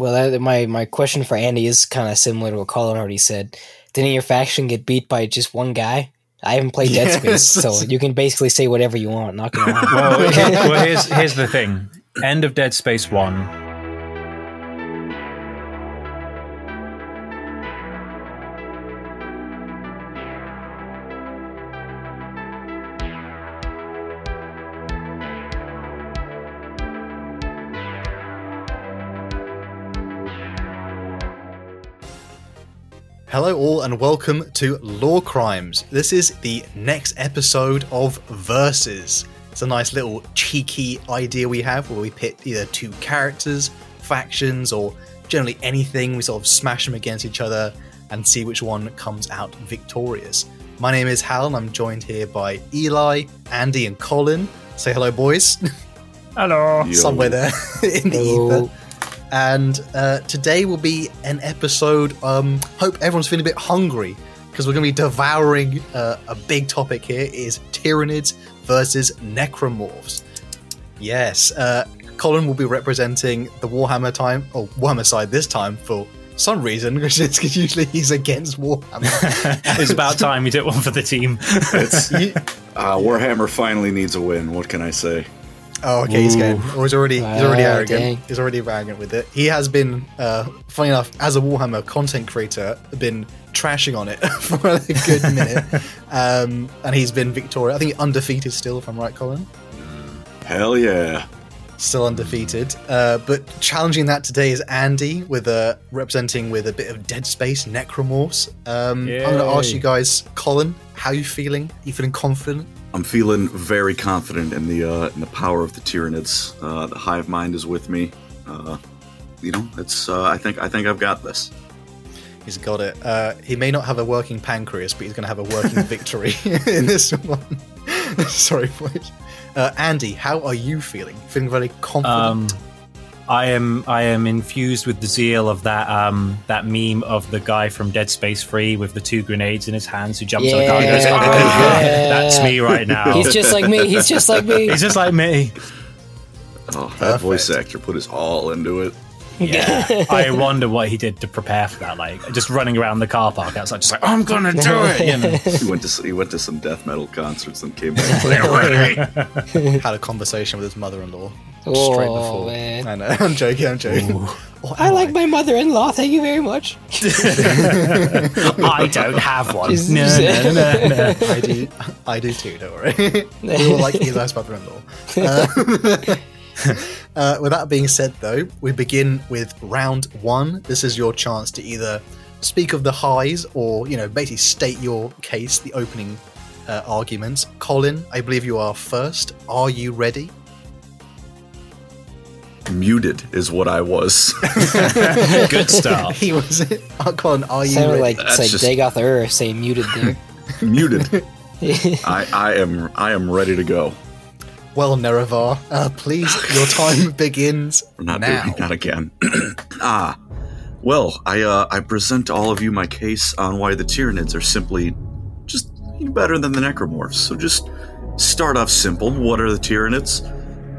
Well, that, my my question for Andy is kind of similar to what Colin already said. Didn't your faction get beat by just one guy? I haven't played Dead Space, so you can basically say whatever you want. Not gonna lie. well, well here's here's the thing. End of Dead Space One. All, and welcome to Lorecrimes. This is the next episode of Versus. It's a nice little cheeky idea we have where we pit either two characters, factions, or generally anything. We sort of smash them against each other and see which one comes out victorious. My name is Hal, and I'm joined here by Eli, Andy, and Colin. Say hello, boys. Hello. Somewhere there in the Hello. ether. And uh, today will be an episode. Um, hope everyone's feeling a bit hungry because we're going to be devouring uh, a big topic here: is Tyranids versus Necromorphs. Yes, uh, Colin will be representing the Warhammer time or Warhammer side this time for some reason, because usually he's against Warhammer. it's about time we did one for the team. It's, You- uh, Warhammer finally needs a win. What can I say? Oh, okay, he's getting. Or he's already. He's already Ah, arrogant. dang. He's already arrogant with it. He has been, uh, funny enough, as a Warhammer content creator, been trashing on it for a good minute, um, and he's been victorious. I think undefeated still, if I'm right, Colin. Hell yeah! Still undefeated. Uh, but challenging that today is Andy with a representing with a bit of Dead Space Necromorphs. Um, I'm going to ask you guys, Colin, how you feeling? you feeling confident? I'm feeling very confident in the uh, in the power of the Tyranids. Uh, the hive mind is with me. Uh, you know, it's. Uh, I think. I think I've got this. He's got it. Uh, he may not have a working pancreas, but he's going to have a working victory in this one. Sorry, boys. Uh, Andy, how are you feeling? Feeling very confident? Um, I am I am infused with the zeal of that um that meme of the guy from Dead Space Three with the two grenades in his hands who jumps on the car and goes, Yeah, "Ah!" yeah. That's me right now. He's just like me. He's just like me. He's just like me. Oh, that Perfect. voice actor put his all into it. Yeah. I wonder what he did to prepare for that. Like just running around the car park outside, just like I'm gonna do it. You know. He went to he went to some death metal concerts and came back. Had a conversation with his mother-in-law Oh, straight before. man. I know. I'm joking. I'm joking. Or I am like my mother-in-law. Thank you very much. I don't have one. Is- No, no, no, no. I do. I do too. Don't worry. we all like his nice mother-in-law. Uh, uh, with that being said, though, we begin with round one. This is your chance to either speak of the highs or, you know, basically state your case, the opening uh, arguments. Colin, I believe you are first. Are you ready? Muted is what I was. Good stuff. He was. Uh, Colin, are you Sounded ready? like That's it's like just- Dagoth Ur saying muted there. muted. I, I am I am ready to go. well, Nerevar, uh, please, your time begins Not now. doing not again. ah, well, I uh, I present all of you my case on why the Tyranids are simply just better than the Necromorphs. So just start off simple. What are the Tyranids?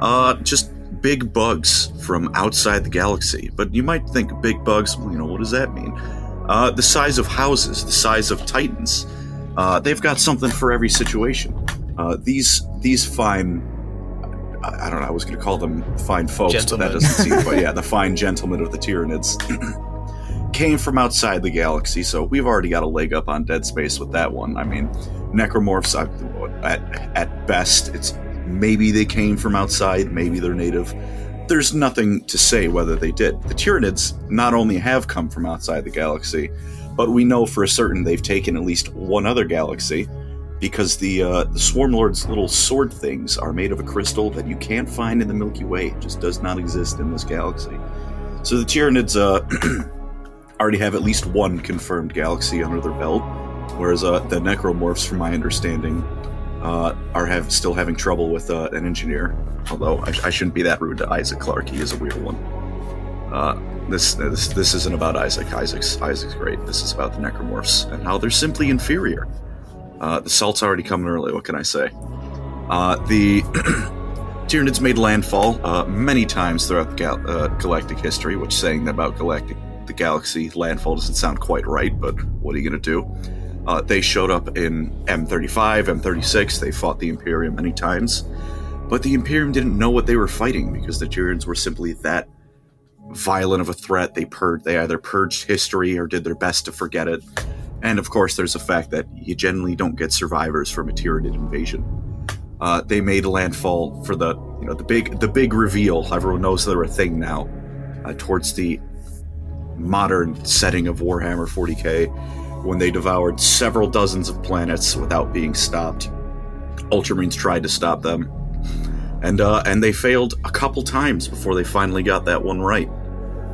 Uh, just big bugs from outside the galaxy. But you might think big bugs. You know what does that mean? Uh, the size of houses, the size of titans. Uh, they've got something for every situation. Uh, these these fine I I don't know. I was going to call them fine folks, but that doesn't seem. But yeah, the fine gentlemen of the Tyranids came from outside the galaxy, so we've already got a leg up on Dead Space with that one. I mean, necromorphs I- at at best, it's maybe they came from outside, maybe they're native. There's nothing to say whether they did. The Tyranids not only have come from outside the galaxy, but we know for certain they've taken at least one other galaxy because the uh, the Swarm Lord's little sword things are made of a crystal that you can't find in the Milky Way. It just does not exist in this galaxy. So the Tyranids uh, already have at least one confirmed galaxy under their belt, whereas uh, the Necromorphs, from my understanding, uh, are have still having trouble with uh, an engineer. Although I, I shouldn't be that rude to Isaac Clarke, he is a weird one. Uh, this, this this isn't about Isaac. Isaac's Isaac's great. This is about the Necromorphs and how they're simply inferior. Uh, the salt's already coming early. What can I say? Uh, the Tyranids made landfall uh, many times throughout the gal- galactic history, which saying about galactic the galaxy landfall doesn't sound quite right, but what are you going to do? Uh, they showed up in M35, M36. They fought the Imperium many times, but the Imperium didn't know what they were fighting because the Tyranids were simply that violent of a threat. They purged, they either purged history or did their best to forget it. And of course, there's the fact that you generally don't get survivors from a Tyranid invasion. Uh, they made landfall for the you know the big the big reveal. Everyone knows they're a thing now. Uh, towards the modern setting of Warhammer 40k, when they devoured several dozens of planets without being stopped. Ultramarines tried to stop them, and uh, and they failed a couple times before they finally got that one right.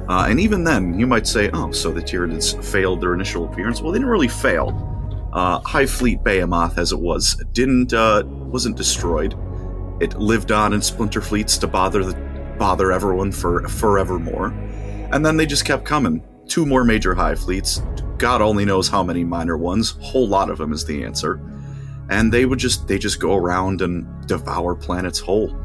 Uh, and even then, you might say, oh, so the Tyranids failed their initial appearance. Well, they didn't really fail. Uh, Hive Fleet Behemoth, as it was, didn't uh, wasn't destroyed. It lived on in splinter fleets to bother the, bother everyone for forevermore. And then they just kept coming. Two more major Hive fleets. God only knows how many minor ones. Whole lot of them is the answer. And they would just they just go around and devour planets whole.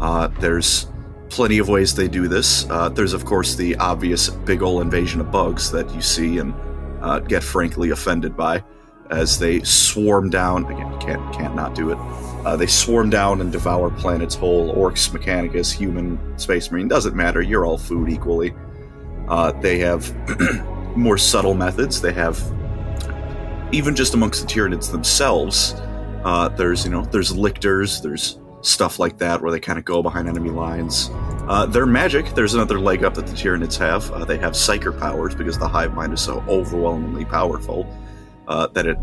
Uh, there's plenty of ways they do this. Uh, there's, of course, the obvious big ol' invasion of bugs that you see and uh, get frankly offended by as they swarm down. Again, can't can't not do it. Uh, they swarm down and devour planets whole. Orcs, Mechanicus, human, Space Marine doesn't matter. You're all food equally. Uh, they have more subtle methods. They have even just amongst the Tyranids themselves. Uh, there's you know there's lictors. There's stuff like that where they kind of go behind enemy lines. Uh, their magic, there's another leg up that the Tyranids have. Uh, they have psyker powers because the hive mind is so overwhelmingly powerful uh, that it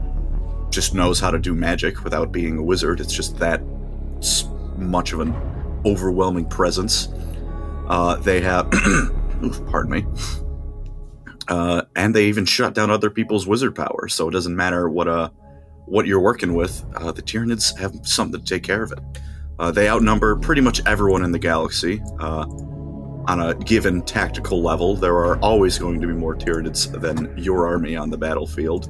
just knows how to do magic without being a wizard. It's just that much of an overwhelming presence. Uh, they have, oof, pardon me, uh, and they even shut down other people's wizard power, So it doesn't matter what uh what you're working with. Uh, the Tyranids have something to take care of it. Uh, they outnumber pretty much everyone in the galaxy. Uh, on a given tactical level, there are always going to be more Tyranids than your army on the battlefield.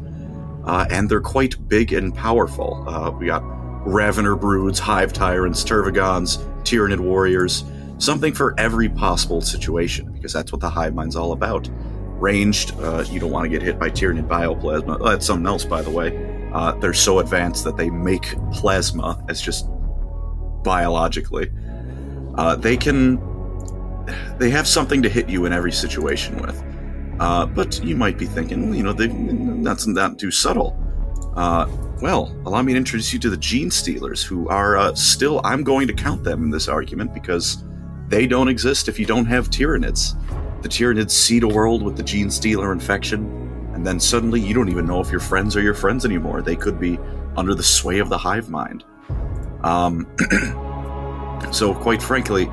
Uh, and they're quite big and powerful. We got Ravener broods, Hive tyrants, Tervigons, Tyranid warriors, something for every possible situation, because that's what the Hive Mind's all about. Ranged, uh, you don't want to get hit by Tyranid bioplasma. That's something else, by the way. Uh, they're so advanced that they make plasma as just biologically. Uh, they can. They have something to hit you in every situation with. Uh, but you might be thinking, you know, that's not too subtle. Uh, well, allow me to introduce you to the Genestealers, who are uh, still. I'm going to count them in this argument because they don't exist if you don't have Tyranids. The Tyranids seed a world with the Genestealer infection, and then suddenly you don't even know if your friends are your friends anymore. They could be under the sway of the hive mind. Um, so, quite frankly,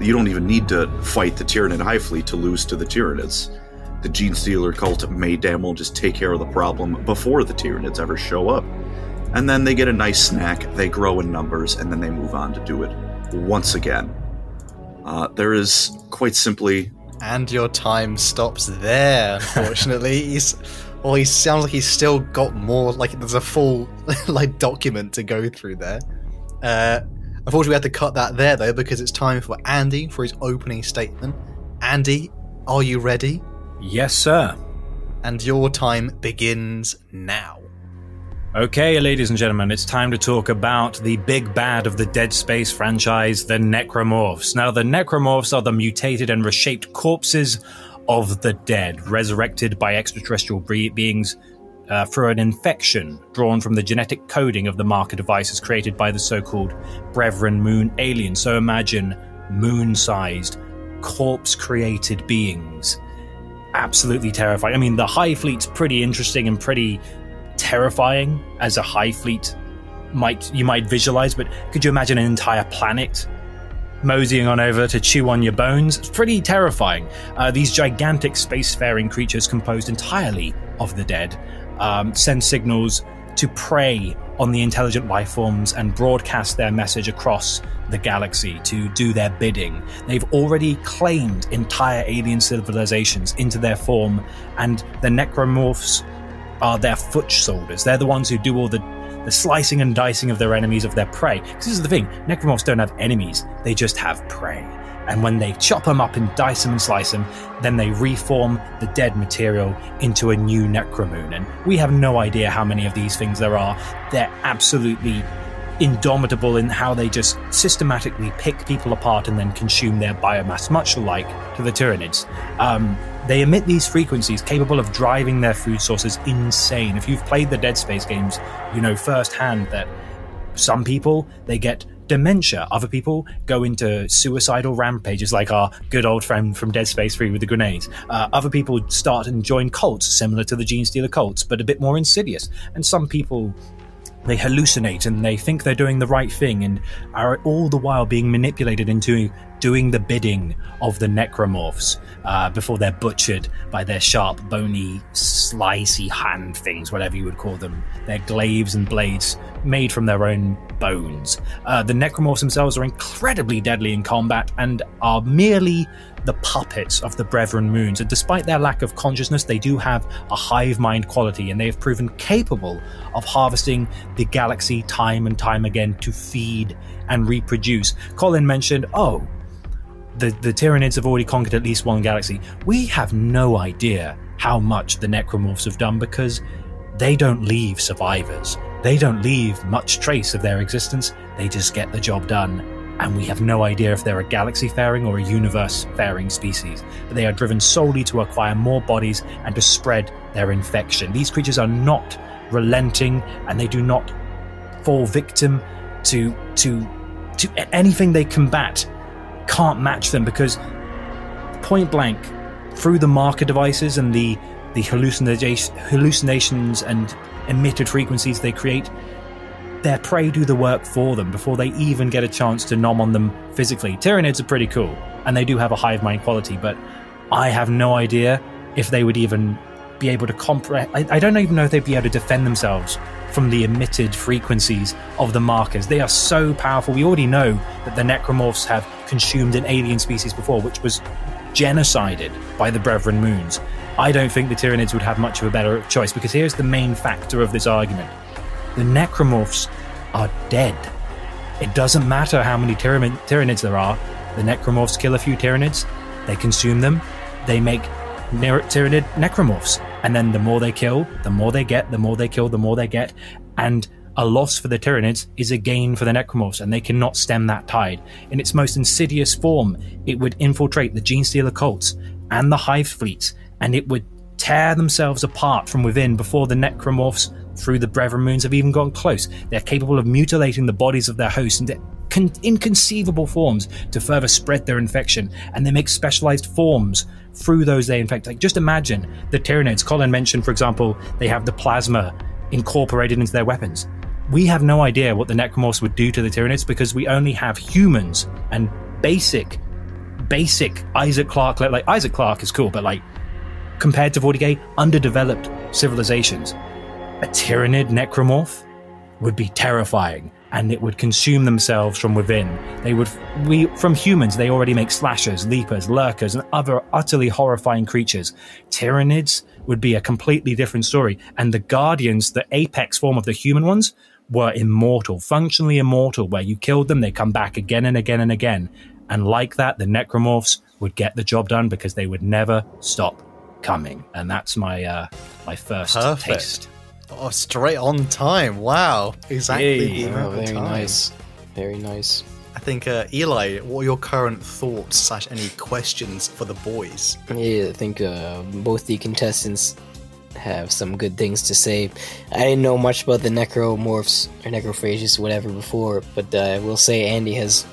you don't even need to fight the Tyranid Hive Fleet to lose to the Tyranids. The Genestealer cult may damn well just take care of the problem before the Tyranids ever show up. And then they get a nice snack, they grow in numbers, and then they move on to do it once again. Uh, there is quite simply. And your time stops there, unfortunately. he's. Well, he sounds like he's still got more. Like, there's a full, like, document to go through there. Uh, unfortunately, we had to cut that there, though, because it's time for Andy for his opening statement. Andy, are you ready? Yes, sir. And your time begins now. Okay, ladies and gentlemen, it's time to talk about the big bad of the Dead Space franchise, the Necromorphs. Now, the Necromorphs are the mutated and reshaped corpses of the dead, resurrected by extraterrestrial beings uh, through an infection drawn from the genetic coding of the marker devices created by the so called Brethren Moon aliens. So imagine moon sized, corpse created beings. Absolutely terrifying. I mean, the Hive Fleet's pretty interesting and pretty terrifying as a hive Fleet might you might visualize, but could you imagine an entire planet moseying on over to chew on your bones? It's pretty terrifying. Uh, these gigantic spacefaring creatures composed entirely of the dead um, send signals to prey on the intelligent life forms and broadcast their message across the galaxy to do their bidding. They've already claimed entire alien civilizations into their form, and the necromorphs are their foot soldiers. They're the ones who do all the the slicing and dicing of their enemies, of their prey. Because this is the thing necromorphs don't have enemies, they just have prey. And when they chop them up and dice them and slice them, then they reform the dead material into a new necromoon. And we have no idea how many of these things there are. They're absolutely indomitable in how they just systematically pick people apart and then consume their biomass, much like to the Tyranids. Um, they emit these frequencies capable of driving their food sources insane. If you've played the Dead Space games, you know firsthand that some people they get dementia. Other people go into suicidal rampages, like our good old friend from Dead Space 3 with the grenades. Uh, other people start and join cults, similar to the Genestealer cults, but a bit more insidious. And some people they hallucinate and they think they're doing the right thing and are all the while being manipulated into doing the bidding of the necromorphs uh, before they're butchered by their sharp, bony, slicey hand things, whatever you would call them. Their glaives and blades made from their own bones. Uh, the necromorphs themselves are incredibly deadly in combat and are merely the puppets of the Brethren Moons. And despite their lack of consciousness, they do have a hive mind quality, and they have proven capable of harvesting the galaxy time and time again to feed and reproduce. Colin mentioned, oh, the, the Tyranids have already conquered at least one galaxy. We have no idea how much the Necromorphs have done because they don't leave survivors. They don't leave much trace of their existence. They just get the job done and we have no idea if they're a galaxy faring or a universe faring species. But they are driven solely to acquire more bodies and to spread their infection. These creatures are not relenting and they do not fall victim to to to anything they combat can't match them because point blank through the marker devices and the the hallucinations and emitted frequencies they create their prey do the work for them before they even get a chance to nom on them physically. Tyranids are pretty cool, and they do have a hive mind quality, but I have no idea if they would even be able to comprehend. I, I don't even know if they'd be able to defend themselves from the emitted frequencies of the markers. They are so powerful. We already know that the necromorphs have consumed an alien species before, which was genocided by the Brethren Moons. I don't think the Tyranids would have much of a better choice because here's the main factor of this argument the necromorphs are dead. It doesn't matter how many Tyranids there are, the necromorphs kill a few Tyranids, they consume them, they make Tyranid necromorphs. And then the more they kill, the more they get, the more they kill, the more they get. And a loss for the Tyranids is a gain for the Necromorphs, and they cannot stem that tide. In its most insidious form, it would infiltrate the Genestealer cults and the Hive fleets, and it would tear themselves apart from within before the Necromorphs through the Brethren Moons have even gotten close. They're capable of mutilating the bodies of their hosts into con- inconceivable forms to further spread their infection, and they make specialized forms through those they infect. Like, just imagine the Tyranids. Colin mentioned, for example, they have the plasma incorporated into their weapons. We have no idea what the Necromorphs would do to the Tyranids because we only have humans and basic, basic Isaac Clarke. Like, Isaac Clarke is cool, but like, compared to 40k, underdeveloped civilizations a Tyranid necromorph would be terrifying and it would consume themselves from within. They would, we, from humans, they already make slashers, leapers, lurkers, and other utterly horrifying creatures. Tyranids would be a completely different story. And the Guardians, the apex form of the human ones, were immortal, functionally immortal, where you killed them, they come back again and again and again. And like that, the necromorphs would get the job done because they would never stop coming. And that's my uh, my first Perfect. taste. Oh, straight on time. Wow. Exactly. Oh, very time. nice. Very nice. I think, uh, Eli, what are your current thoughts slash any questions for the boys? Yeah, I think uh, both the contestants have some good things to say. I didn't know much about the necromorphs or necrophages, whatever, before, but uh, I will say Andy has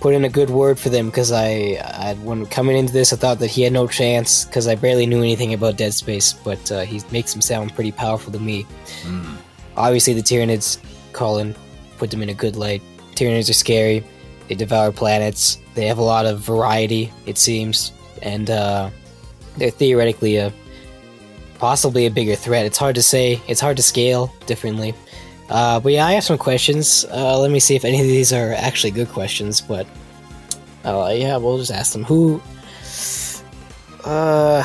put in a good word for them because I, I, when coming into this, I thought that he had no chance because I barely knew anything about Dead Space, but uh, he makes him sound pretty powerful to me. Mm. Obviously, the Tyranids, Colin put them in a good light. Tyranids are scary. They devour planets. They have a lot of variety, it seems, and uh, they're theoretically a possibly a bigger threat. It's hard to say. It's hard to scale differently. Uh, but yeah, I have some questions. Uh, let me see if any of these are actually good questions. But uh, yeah, we'll just ask them. Who, uh,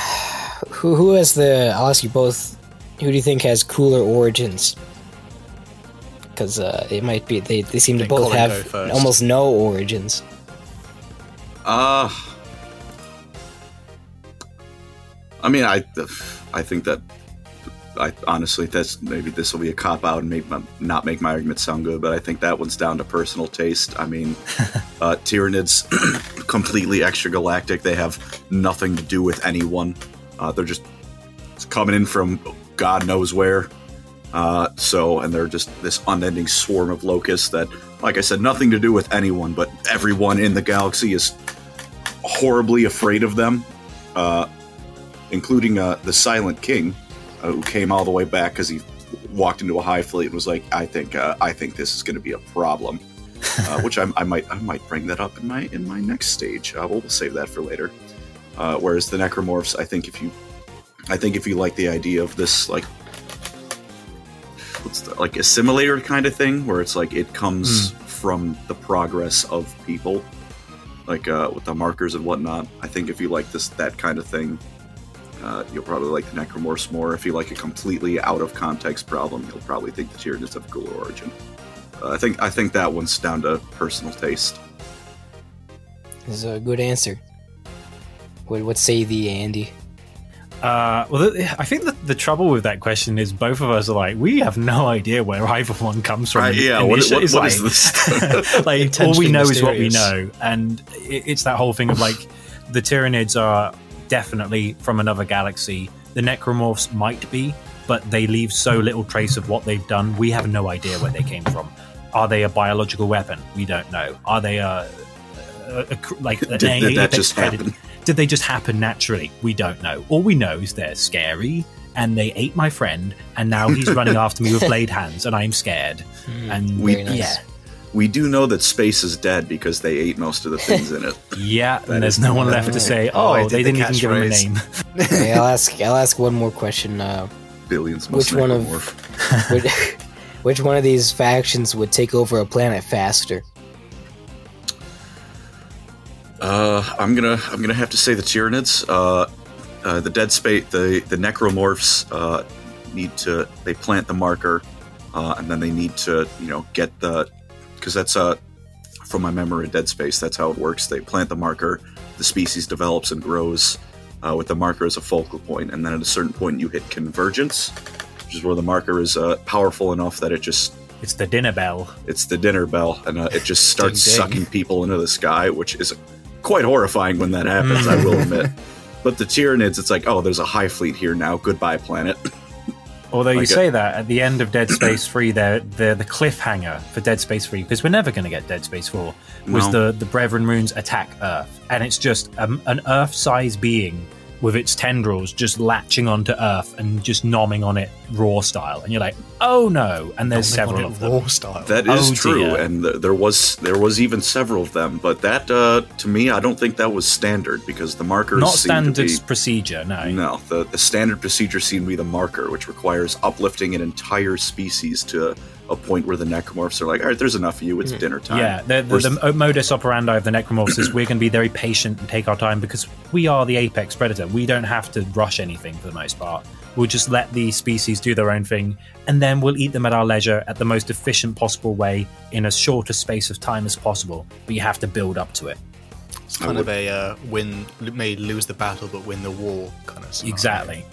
who, who has the? I'll ask you both. Who do you think has cooler origins? because uh, it might be they, they seem to both Colin have almost no origins. Uh I mean, I I think that I honestly that's maybe this will be a cop out and make my, not make my argument sound good, but I think that one's down to personal taste. I mean, uh, Tyranids completely extragalactic. They have nothing to do with anyone. Uh, they're just coming in from God knows where. Uh, so, and they're just this unending swarm of locusts that, like I said, nothing to do with anyone, but everyone in the galaxy is horribly afraid of them, uh, including uh, the Silent King, uh, who came all the way back because he walked into a hive fleet and was like, "I think, uh, I think this is going to be a problem," uh, which I, I might, I might bring that up in my in my next stage. Uh, we'll save that for later. Uh, whereas the Necromorphs, I think if you, I think if you like the idea of this like what's like assimilator kind of thing where it's like it comes from the progress of people like uh, with the markers and whatnot i think if you like this that kind of thing uh, you'll probably like the necromorphs more if you like a completely out of context problem you'll probably think the tyranids have a cooler origin uh, i think i think that one's down to personal taste This is a good answer. What what say thee, Andy? Uh, well, th- I think that the trouble with that question is both of us are like, we have no idea where either one comes from. Right, yeah, And what- what- what like, is this? like all we Intentionally know is what we know, and it, it's that whole thing of like the Tyranids are definitely from another galaxy. The Necromorphs might be, but they leave so little trace of what they've done. We have no idea where they came from. Are they a biological weapon? We don't know. Are they a, a, a like an did, did that just predator? happen Did they just happen naturally? We don't know. All we know is they're scary and they ate my friend and now he's running after me with blade hands and I'm scared. Hmm. And We- Very nice. yeah. We do know that space is dead because they ate most of the things in it Yeah, That and there's no one left to say, Oh, "Oh, did they the didn't even give him a name." Okay, I'll ask I'll ask one more question. Uh, billions most Which one of- which, which one of these factions would take over a planet faster? Uh, I'm gonna I'm gonna have to say the Tyranids. Uh, uh, the Dead Space, the the Necromorphs uh, need to they plant the marker, uh, and then they need to you know get the because that's uh from my memory Dead Space. That's how it works. They plant the marker, the species develops and grows uh, with the marker as a focal point, and then at a certain point you hit convergence, which is where the marker is uh, powerful enough that it just It's the dinner bell. it's the dinner bell, and uh, it just starts Ding, ding. sucking people into the sky, which is quite horrifying when that happens. I will admit. But the Tyranids, it's like, oh, there's a hive fleet here now. Goodbye, planet. Although you say that at the end of Dead Space 3, they're, they're the cliffhanger for Dead Space 3, because we're never going to get Dead Space 4, was No. the, the Brethren Moons attack Earth. And it's just um, an Earth sized being with its tendrils just latching onto Earth and just nomming on it raw style. And you're like, oh no. And there's Something several of them. raw style. That is Oh, true, dear. and th- there was there was even several of them. But that, uh, to me, I don't think that was standard because the markers Not seem standard procedure, no. No, the, the standard procedure seemed to be the marker, which requires uplifting an entire species to a point where the necromorphs are like, all right, there's enough of you, it's dinner time. Yeah, the, the, the modus operandi of the Necromorphs is we're going to be very patient and take our time because we are the apex predator. We don't have to rush anything for the most part. We'll just let the species do their own thing, and then we'll eat them at our leisure at the most efficient possible way in as short a space of time as possible. But you have to build up to it. It's kind of a uh, win, may lose the battle but win the war kind of. Scenario. Exactly.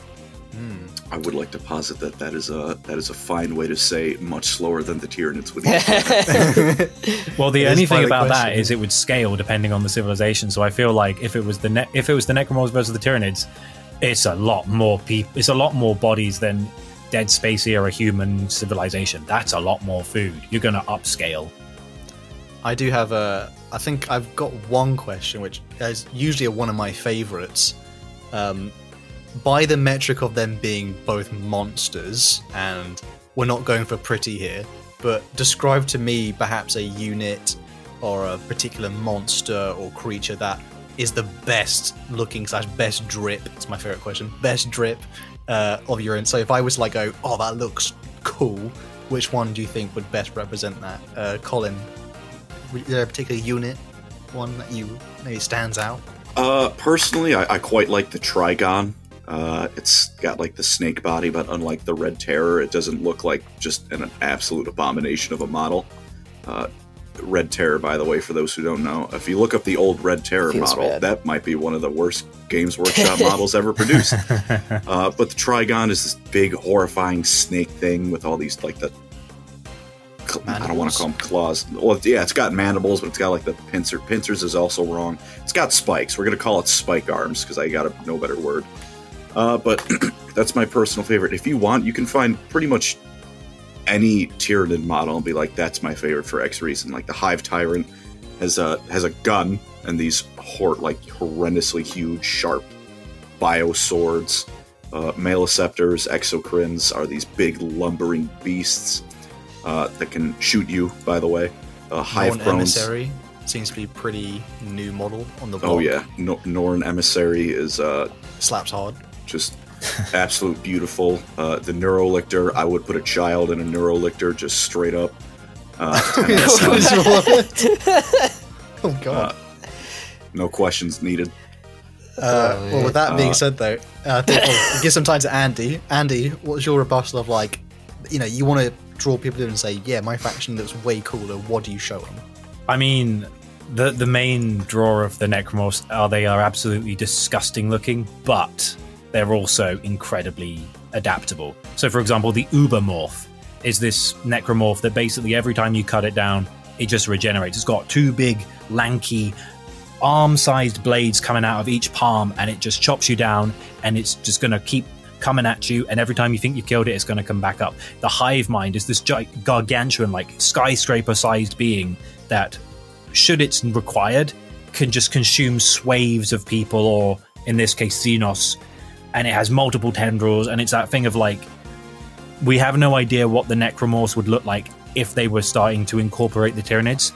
I would like to posit that that is a that is a fine way to say much slower than the Tyranids would. Well, the It is only thing about that question. is it would scale depending on the civilization. So I feel like if it was the ne- if it was the Necromorphs versus the Tyranids, it's a lot more people. It's a lot more bodies than Dead Space era human civilization. That's a lot more food. You're going to upscale. I do have a. I think I've got one question, which is usually one of my favorites. Um, by the metric of them being both monsters, and we're not going for pretty here, but describe to me perhaps a unit or a particular monster or creature that is the best looking slash best drip. It's my favorite question. Best drip uh, of your own. So if I was like, go, oh, that looks cool. Which one do you think would best represent that? Uh, Colin, is there a particular unit, one that you maybe stands out? Uh, personally, I, I quite like the Trigon. Uh, it's got like the snake body, but unlike the Red Terror, it doesn't look like just an absolute abomination of a model. Uh, Red Terror, by the way, for those who don't know, if you look up the old Red Terror model, bad. that might be one of the worst Games Workshop models ever produced. Uh, but the Trigon is this big, horrifying snake thing with all these like the. cl- I don't want to call them claws. Well, yeah, it's got mandibles, but it's got like the pincer. Pincers is also wrong. It's got spikes. We're gonna call it spike arms because I got a no better word. Uh, but that's my personal favorite. If you want, you can find pretty much any Tyranid model and be like, "That's my favorite for X reason." Like the Hive Tyrant has a has a gun and these hor- like horrendously huge, sharp bio swords. Uh, Maleceptors, Exocrines are these big lumbering beasts uh, that can shoot you. By the way, uh, Hive Norn Crones. Emissary seems to be pretty new model on the block. Oh yeah, no- Norn Emissary is uh, slaps hard. Just absolute beautiful. Uh, the Neurolictor, I would put a child in a Neurolictor just straight up. Uh, 10 out of 10. oh god. Uh, no questions needed. Uh, Oh, well, with that being Uh, said, though, uh, I think we'll give some time to Andy. Andy, what's your rebuttal of like, you know, you want to draw people in and say, yeah, my faction looks way cooler. What do you show them? I mean, the the main draw of the necromorphs are they are absolutely disgusting looking, but they're also incredibly adaptable. So, for example, the Ubermorph is this necromorph that basically every time you cut it down, it just regenerates. It's got two big, lanky, arm-sized blades coming out of each palm, and it just chops you down, and it's just going to keep coming at you. And every time you think you've killed it, it's going to come back up. The hive mind is this gargantuan, like skyscraper-sized being that should it's required, can just consume swaves of people, or in this case, Xenos. And it has multiple tendrils, and it's that thing of like, we have no idea what the Necromorphs would look like if they were starting to incorporate the Tyranids.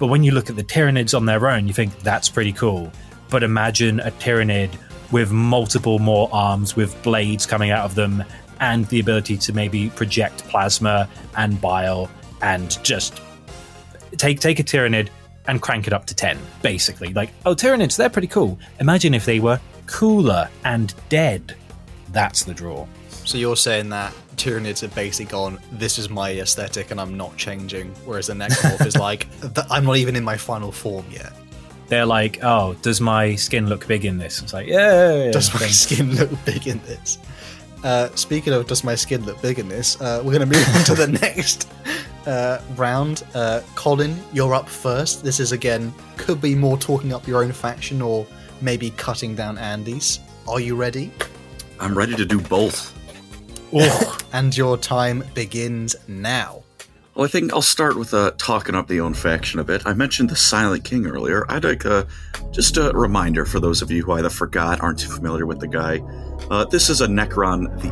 But when you look at the Tyranids on their own, you think that's pretty cool. But imagine a Tyranid with multiple more arms, with blades coming out of them, and the ability to maybe project plasma and bile, and just take take a Tyranid and crank it up to 10, basically. Like, oh, Tyranids, they're pretty cool. Imagine if they were cooler and dead. That's the draw. So you're saying that Tyranids have basically gone, this is my aesthetic and I'm not changing, whereas the Necromorph is like, I'm not even in my final form yet. They're like, oh, does my skin look big in this? It's like, yeah. Does my skin look big in this? Uh, speaking of does my skin look big in this, uh, we're going to move on to the next uh, round. Uh, Colin, you're up first. This is again could be more talking up your own faction or maybe cutting down Andy's. Are you ready? I'm ready to do both. And your time begins now. Well, I think I'll start with uh, talking up the own faction a bit. I mentioned the Silent King earlier. I'd like uh, just a reminder for those of you who either forgot, aren't too familiar with the guy. Uh, this is a Necron, the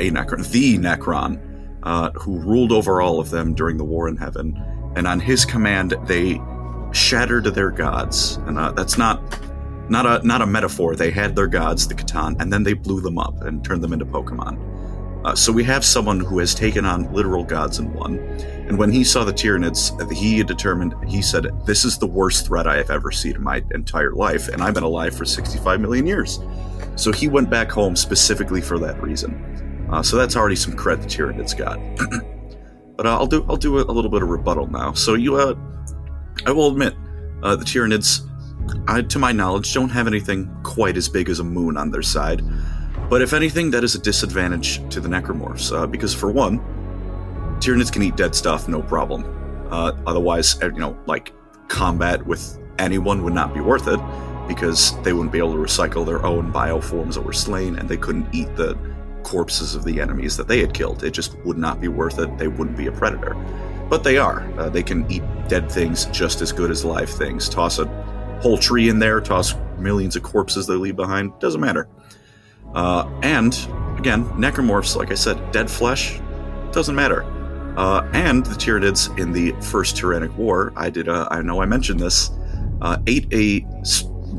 a Necron, the Necron, uh, who ruled over all of them during the War in Heaven, and on his command they shattered their gods. And uh, that's not not a not a metaphor. They had their gods, the C'tan, and then they blew them up and turned them into Pokemon. Uh, so we have someone who has taken on literal gods in one. And when he saw the Tyranids, he determined, he said, This is the worst threat I have ever seen in my entire life, and I've been alive for 65 million years. So he went back home specifically for that reason. Uh, so that's already some cred the Tyranids got. but uh, I'll do I'll do a, a little bit of rebuttal now. So you, uh, I will admit, uh, the Tyranids, I, to my knowledge, don't have anything quite as big as a moon on their side. But if anything, that is a disadvantage to the Necromorphs, uh, because for one, Tyranids can eat dead stuff, no problem. Uh, otherwise, uh, you know, like combat with anyone would not be worth it, because they wouldn't be able to recycle their own bioforms that were slain, and they couldn't eat the corpses of the enemies that they had killed. It just would not be worth it. They wouldn't be a predator. But they are. Uh, they can eat dead things just as good as live things. Toss a tree in there, toss millions of corpses they leave behind, doesn't matter. Uh, and again, necromorphs, like I said, dead flesh doesn't matter. Uh, and the Tyranids in the first Tyrannic War, I did. Uh, I know I mentioned this. Uh, ate a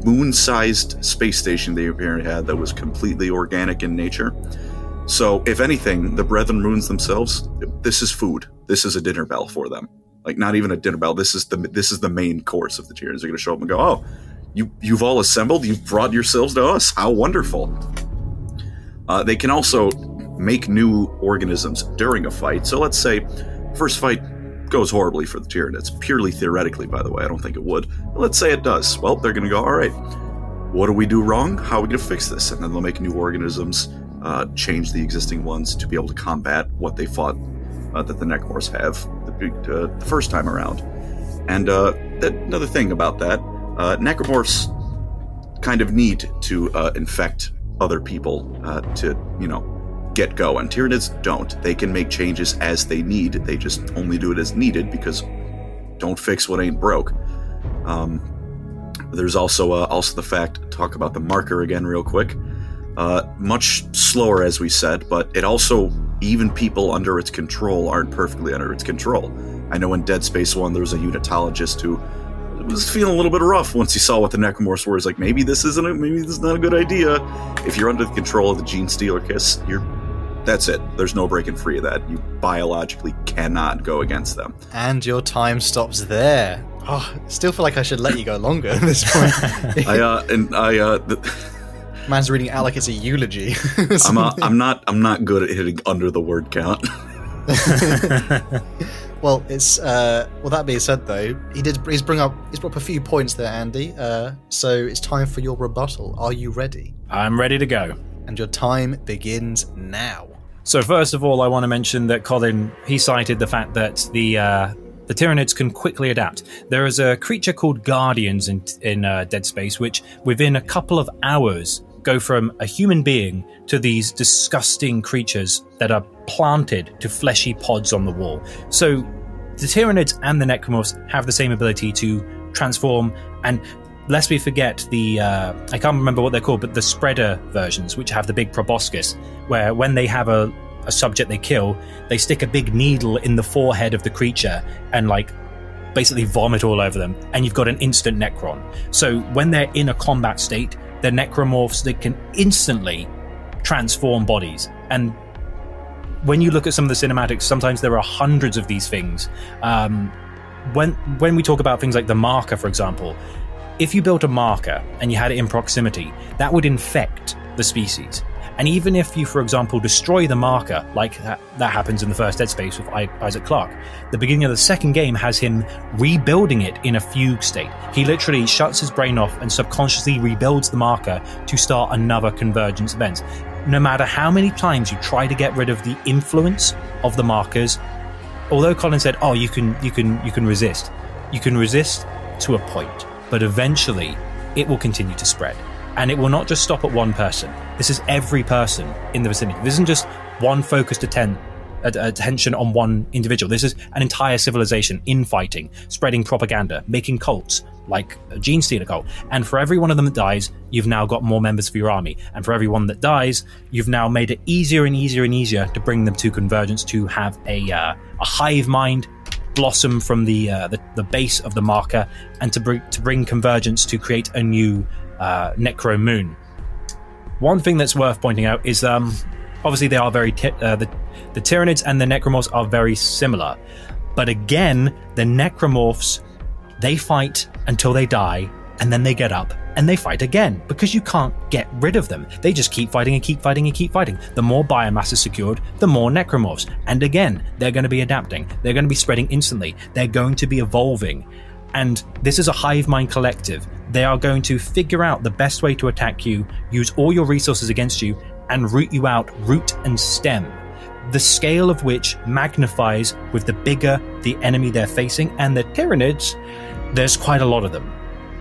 moon-sized space station they apparently had that was completely organic in nature. So, if anything, the Brethren Moons themselves, this is food. This is a dinner bell for them. Like not even a dinner bell. This is the this is the main course of the Tyranids. They're going to show up and go, "Oh, you you've all assembled. You've brought yourselves to us. How wonderful!" Uh, they can also make new organisms during a fight. So let's say first fight goes horribly for the Tyranids, purely theoretically, by the way. I don't think it would. But let's say it does. Well, they're going to go, all right, what do we do wrong? How are we going to fix this? And then they'll make new organisms, uh, change the existing ones to be able to combat what they fought uh, that the Necromorphs have uh, the, first time around. And uh, that, another thing about that, uh, Necromorphs kind of need to uh, infect other people uh, to, you know, get going. Tyranids don't. They can make changes as they need. They just only do it as needed because don't fix what ain't broke. Um, there's also uh, also the fact. Talk about the marker again, real quick. Uh, much slower, as we said, but it also even people under its control aren't perfectly under its control. I know in Dead Space One, there was a unitologist who was feeling a little bit rough once he saw what the necromorphs were. He's like, maybe this isn't a, maybe this is not a good idea. If you're under the control of the Genestealer Kiss, you're that's it. There's no breaking free of that. You biologically cannot go against them. And your time stops there. Oh, still feel like I should let you go longer at this point. I uh and I uh. Th- Man's reading it out like it's a eulogy. I'm, uh, I'm not. I'm not good at hitting under the word count. well, it's uh, well. That being said, though, he did. He's bring up. He's brought up a few points there, Andy. Uh, so it's time for your rebuttal. Are you ready? I'm ready to go. And your time begins now. So first of all, I want to mention that Colin he cited the fact that the uh, the Tyranids can quickly adapt. There is a creature called Guardians in in uh, Dead Space, which within a couple of hours go from a human being to these disgusting creatures that are planted to fleshy pods on the wall. So the Tyranids and the Necromorphs have the same ability to transform and lest we forget the uh, I can't remember what they're called, but the spreader versions, which have the big proboscis, where when they have a, a subject they kill, they stick a big needle in the forehead of the creature and like basically vomit all over them, and you've got an instant Necron. So when they're in a combat state, the necromorphs they can instantly transform bodies and when you look at some of the cinematics sometimes there are hundreds of these things um, when when we talk about things like the marker for example if you built a marker and you had it in proximity, that would infect the species. And even if you, for example, destroy the marker, like that, that happens in the first Dead Space with Isaac Clarke, the beginning of the second game has him rebuilding it in a fugue state. He literally shuts his brain off and subconsciously rebuilds the marker to start another convergence event. No matter how many times you try to get rid of the influence of the markers, although Colin said, "Oh, you can, you can, you can resist," you can resist to a point but eventually it will continue to spread. And it will not just stop at one person. This is every person in the vicinity. This isn't just one focused atten- attention on one individual. This is an entire civilization infighting, spreading propaganda, making cults like a Genestealer cult. And for every one of them that dies, you've now got more members for your army. And for every one that dies, you've now made it easier and easier and easier to bring them to convergence, to have a, uh, a hive mind blossom from the, uh, the, the base of the marker and to bring to bring convergence to create a new uh, Necro Moon. One thing that's worth pointing out is um, obviously they are very uh, the the Tyranids and the Necromorphs are very similar, but again the Necromorphs they fight until they die and then they get up and they fight again because you can't get rid of them. They just keep fighting and keep fighting and keep fighting. The more biomass is secured, the more necromorphs. And again, they're going to be adapting. They're going to be spreading instantly. They're going to be evolving. And this is a hive mind collective. They are going to figure out the best way to attack you, use all your resources against you, and root you out root and stem. The scale of which magnifies with the bigger the enemy they're facing, and the Tyranids, there's quite a lot of them.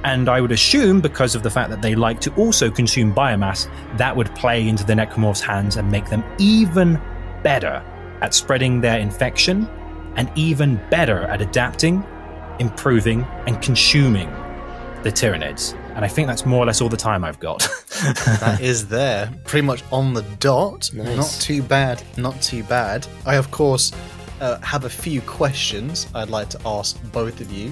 And I would assume, because of the fact that they like to also consume biomass, that would play into the necromorph's hands and make them even better at spreading their infection and even better at adapting, improving, and consuming the Tyranids. And I think that's more or less all the time I've got. that is there, pretty much on the dot. Nice. Not too bad, not too bad. I, of course, uh, have a few questions I'd like to ask both of you.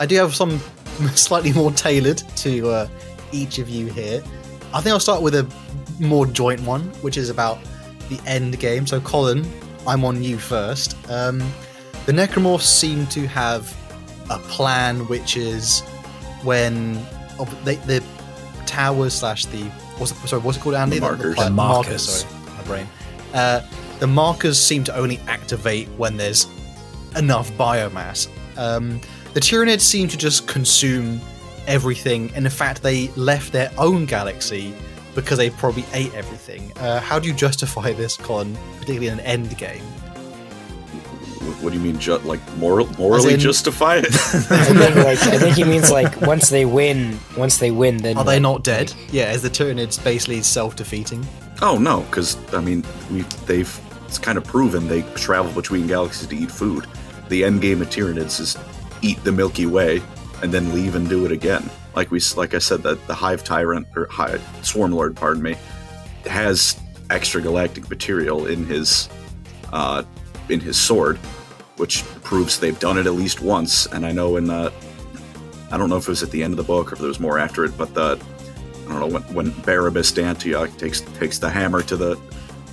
I do have some slightly more tailored to uh, each of you here. I think I'll start with a more joint one, which is about the end game. So, Colin, I'm on you first. Um, the Necromorphs seem to have a plan, which is when they, the towers slash the what's it, sorry, what's it called, Andy? The markers. pla- The markers. Sorry, my brain. Uh, the markers seem to only activate when there's enough biomass. Um, the Tyranids seem to just consume everything, and in fact, they left their own galaxy because they probably ate everything. Uh, how do you justify this, con particularly in an end game? What, what do you mean, ju- like moral, morally in- justify it? I think like I think he means like once they win, once they win, then Are they not dead? Yeah, is the Tyranids basically self-defeating? oh no, because I mean, we they've it's kind of proven they travel between galaxies to eat food. The end game of Tyranids is eat the Milky Way and then leave and do it again. Like we, like I said, that the Hive Tyrant or Hive Swarm Lord, pardon me, has extragalactic material in his uh, in his sword, which proves they've done it at least once. And I know in the, I don't know if it was at the end of the book or if there was more after it, but the I don't know when when Barabbas Dantioch takes takes the hammer to the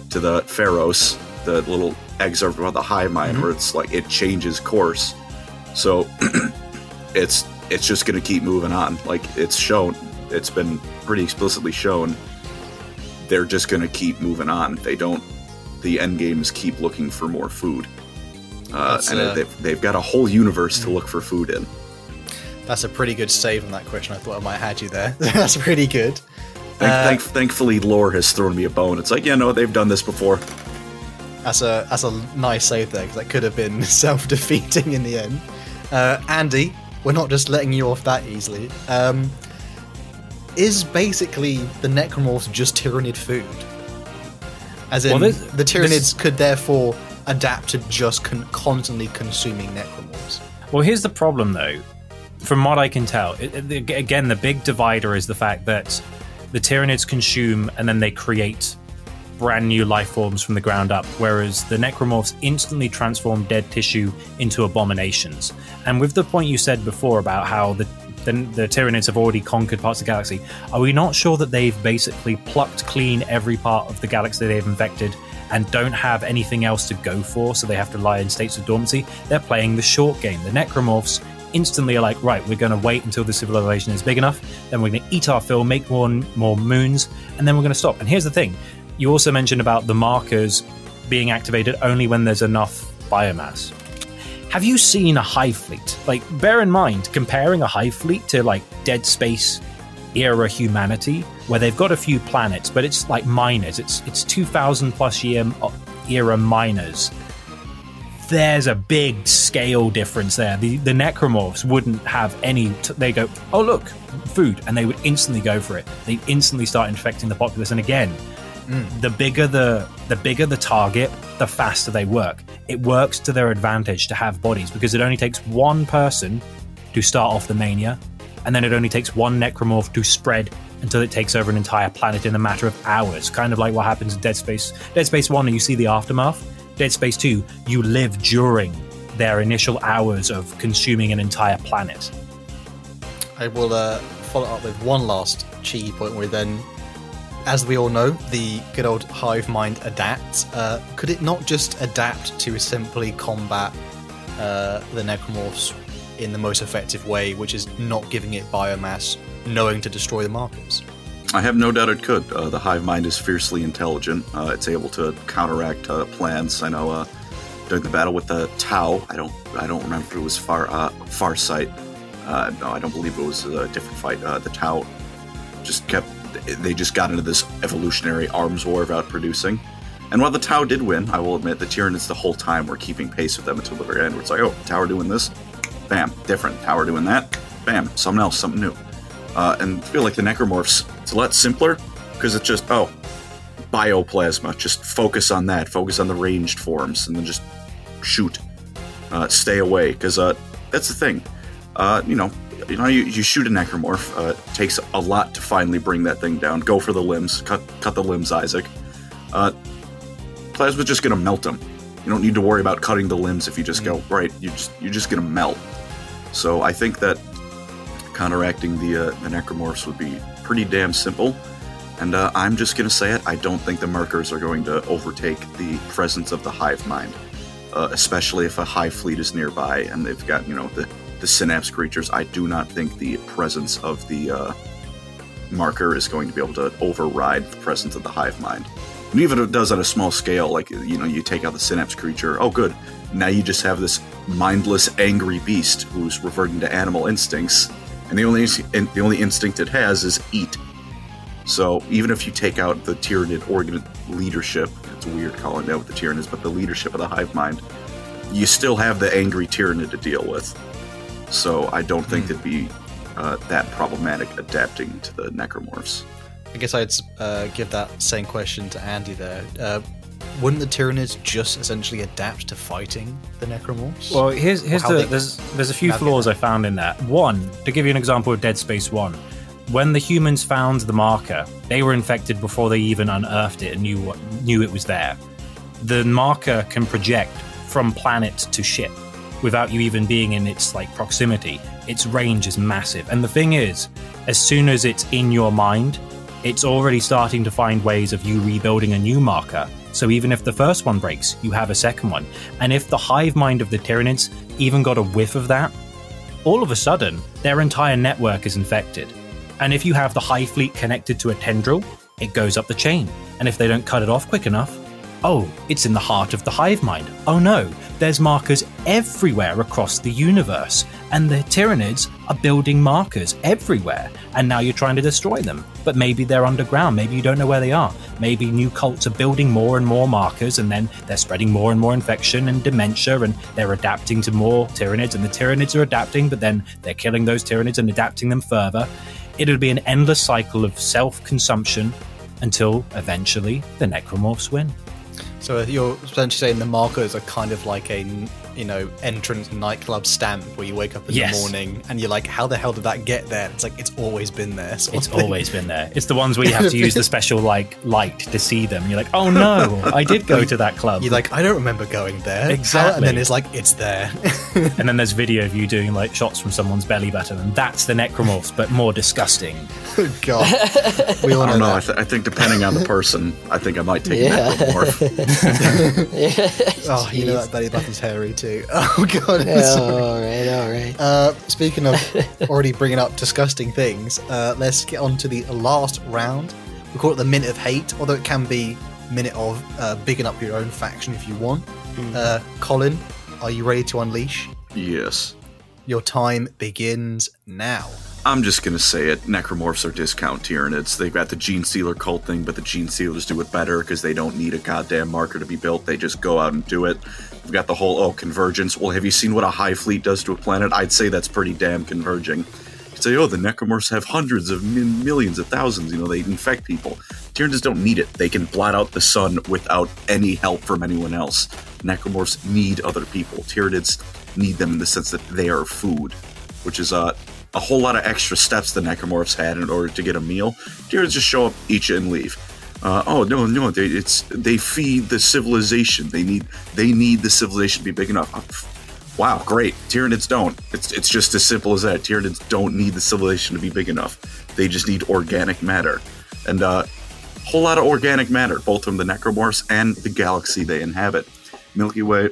to the Pharos, the little excerpt about the hive mind mm-hmm. where it's like it changes course. So it's it's just gonna keep moving on. Like it's shown, it's been pretty explicitly shown. They're just gonna keep moving on. They don't. The end games keep looking for more food, uh, and uh, they've, they've got a whole universe to look for food in. That's a pretty good save on that question. I thought I might have had you there. That's pretty good. Thank, Uh, thank, thankfully, lore has thrown me a bone. It's like, yeah, no, they've done this before. That's a that's a nice save there because that could have been self-defeating in the end. Uh, Andy, we're not just letting you off that easily. Um, is basically the necromorphs just Tyranid food? As in, Well, this- the Tyranids this- could therefore adapt to just con- constantly consuming necromorphs. Well, here's the problem, though. From what I can tell, it, it- again, the big divider is the fact that the Tyranids consume and then they create brand new life forms from the ground up, whereas the Necromorphs instantly transform dead tissue into abominations. And with the point you said before about how the the, the Tyranids have already conquered parts of the galaxy. Are we not sure that they've basically plucked clean every part of the galaxy they've infected and don't have anything else to go for, so they have to lie in states of dormancy? They're playing the short game. The Necromorphs instantly are like, right, we're going to wait until the civilization is big enough, then we're going to eat our fill, make more more moons, and then we're going to stop. And here's the thing: you also mentioned about the markers being activated only when there's enough biomass. Have you seen a hive fleet? Like, bear in mind, comparing a hive fleet to like Dead Space era humanity, where they've got a few planets, but it's like miners. It's it's two thousand plus year uh, era miners. There's a big scale difference there. The the necromorphs wouldn't have any. T- they go, oh look, food, and they would instantly go for it. They instantly start infecting the populace, and again, the bigger the the bigger the target, the faster they work. It works to their advantage to have bodies because it only takes one person to start off the mania, and then it only takes one necromorph to spread until it takes over an entire planet in a matter of hours. Kind of like what happens in Dead Space. Dead Space One, and you see the aftermath. Dead Space Two, you live during their initial hours of consuming an entire planet. I will uh, follow up with one last cheeky point where then, as we all know, the good old hive mind adapts. Uh, could it not just adapt to simply combat uh, the necromorphs in the most effective way, which is not giving it biomass, knowing to destroy the markers? I have no doubt it could. Uh, the hive mind is fiercely intelligent. Uh, it's able to counteract uh, plans. I know uh, during the battle with the Tau, I don't, I don't remember if it was Far. Uh, no, I don't believe it was a different fight. The Tau just kept. They just got into this evolutionary arms war about producing. And while the Tau did win, I will admit the Tyranids the whole time were keeping pace with them until the very end. Where it's like, oh, are doing this, bam, different. Tau doing that, bam, something else, something new. Uh, and I feel like the necromorphs, it's a lot simpler because it's just, oh, bioplasma. Just focus on that. Focus on the ranged forms and then just shoot. Uh, stay away because uh, that's the thing. Uh, you know, you know, you, you shoot a necromorph. Uh, it takes a lot to finally bring that thing down. Go for the limbs. Cut, cut the limbs, Isaac. Uh, plasma's just gonna melt them. You don't need to worry about cutting the limbs if you just go right. You just you're just gonna melt. So I think that counteracting the uh, the necromorphs would be pretty damn simple. And uh, I'm just gonna say it. I don't think the markers are going to overtake the presence of the hive mind, uh, especially if a hive fleet is nearby and they've got you know the the synapse creatures. I do not think the presence of the uh, marker is going to be able to override the presence of the hive mind. And even if it does on a small scale, like you know, you take out the synapse creature, oh good. Now you just have this mindless, angry beast who's reverting to animal instincts, and the only and the only instinct it has is eat. So even if you take out the Tyranid organ leadership, it's weird calling it out with the Tyranids, but the leadership of the hive mind, you still have the angry Tyranid to deal with. So I don't think it'd be uh, that problematic adapting to the necromorphs. I guess I'd uh, give that same question to Andy there. Uh, wouldn't the Tyranids just essentially adapt to fighting the necromorphs? Well, here's here's the they there's there's a few flaws I found in that. One, to give you an example of Dead Space One, when the humans found the marker, they were infected before they even unearthed it and knew what knew it was there. The marker can project from planet to ship without you even being in its like proximity. Its range is massive, and the thing is, as soon as it's in your mind, it's already starting to find ways of you rebuilding a new marker. So even if the first one breaks, you have a second one. And if the hive mind of the Tyranids even got a whiff of that, all of a sudden, their entire network is infected. And if you have the Hive Fleet connected to a tendril, it goes up the chain. And if they don't cut it off quick enough, oh, it's in the heart of the hive mind. Oh no, there's markers everywhere across the universe. And the Tyranids are building markers everywhere. And now you're trying to destroy them. But maybe they're underground. Maybe you don't know where they are. Maybe new cults are building more and more markers, and then they're spreading more and more infection and dementia, and they're adapting to more Tyranids, and the Tyranids are adapting, but then they're killing those Tyranids and adapting them further. It'll be an endless cycle of self consumption until eventually the Necromorphs win. So you're essentially saying the markers are kind of like a you know entrance nightclub stamp where you wake up in Yes. the morning and you're like, how the hell did that get there? It's like it's always been there. It's thing. always been there. It's the ones where you have to use the special like light to see them. You're like, oh no, I did go to that club. You're like, I don't remember going there. Exactly. And then it's like, it's there. and then there's video of you doing like shots from someone's belly button, and that's the necromorphs, but more disgusting. Oh, God. We all I don't know. I, th- I think depending on the person, I think I might take Yeah. a necromorph. Oh, you know Jeez. that belly button's hairy too. Oh God. Yeah, sorry. all right, all right. Uh, speaking of already bringing up disgusting things, uh, let's get on to the last round. We call it the minute of hate, although it can be minute of uh, bigging up your own faction if you want. Uh, Colin, are you ready to unleash? yes. Your time begins now. I'm just gonna say it. Necromorphs are discount Tyranids. They've got the Genestealer cult thing, but the Genestealers do it better because they don't need a goddamn marker to be built. They just go out and do it. We've got the whole oh convergence. Well, have you seen what a hive fleet does to a planet? I'd say that's pretty damn converging. You'd say, oh, the Necromorphs have hundreds of millions of thousands. You know, they infect people. Tyranids don't need it. They can blot out the sun without any help from anyone else. Necromorphs need other people. Tyranids need them in the sense that they are food, which is uh, a whole lot of extra steps the necromorphs had in order to get a meal. Tyranids just show up, eat you, and leave. Uh, oh no, no, they, it's they feed the civilization. They need they need the civilization to be big enough. Wow, great. Tyranids don't. It's it's just as simple as that. Tyranids don't need the civilization to be big enough. They just need organic matter, and uh, whole lot of organic matter, both from the necromorphs and the galaxy they inhabit. Milky Way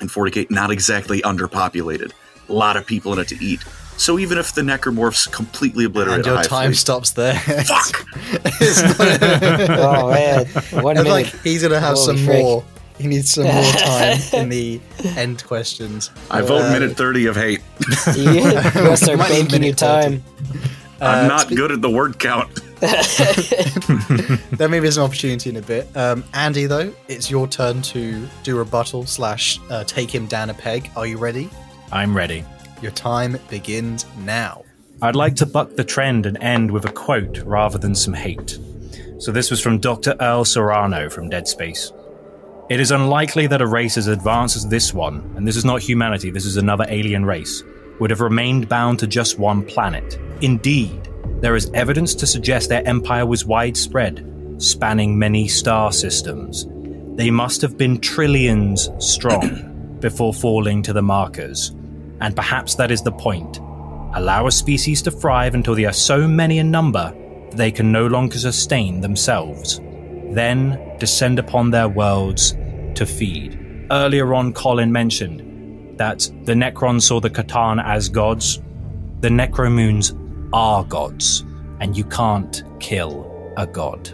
and 40k not exactly underpopulated. A lot of people in it to eat. So even if the necromorphs completely obliterate And your time Fleet- stops there. Fuck! Oh man, one it's minute. like he's gonna have Holy some frick. more. He needs some more time in the end questions. I vote Uh, minute 30 of hate. you, you gotta start banking your minute 30. time. I'm Uh, not spe- good at the word count. There may be an opportunity in a bit. Um, Andy, though, it's your turn to do rebuttal slash uh, take him down a peg. Are you ready? I'm ready. Your time begins now. I'd like to buck the trend and end with a quote rather than some hate. So this was from Dr. Earl Serrano from Dead Space. It is unlikely that a race as advanced as this one, and this is not humanity, this is another alien race, would have remained bound to just one planet. Indeed, there is evidence to suggest their empire was widespread, spanning many star systems. They must have been trillions strong before falling to the markers. And perhaps that is the point. Allow a species to thrive until they are so many in number that they can no longer sustain themselves. Then descend upon their worlds to feed. Earlier on, Colin mentioned that the Necrons saw the C'tan as gods. The Necromoons are gods. and you can't kill a god.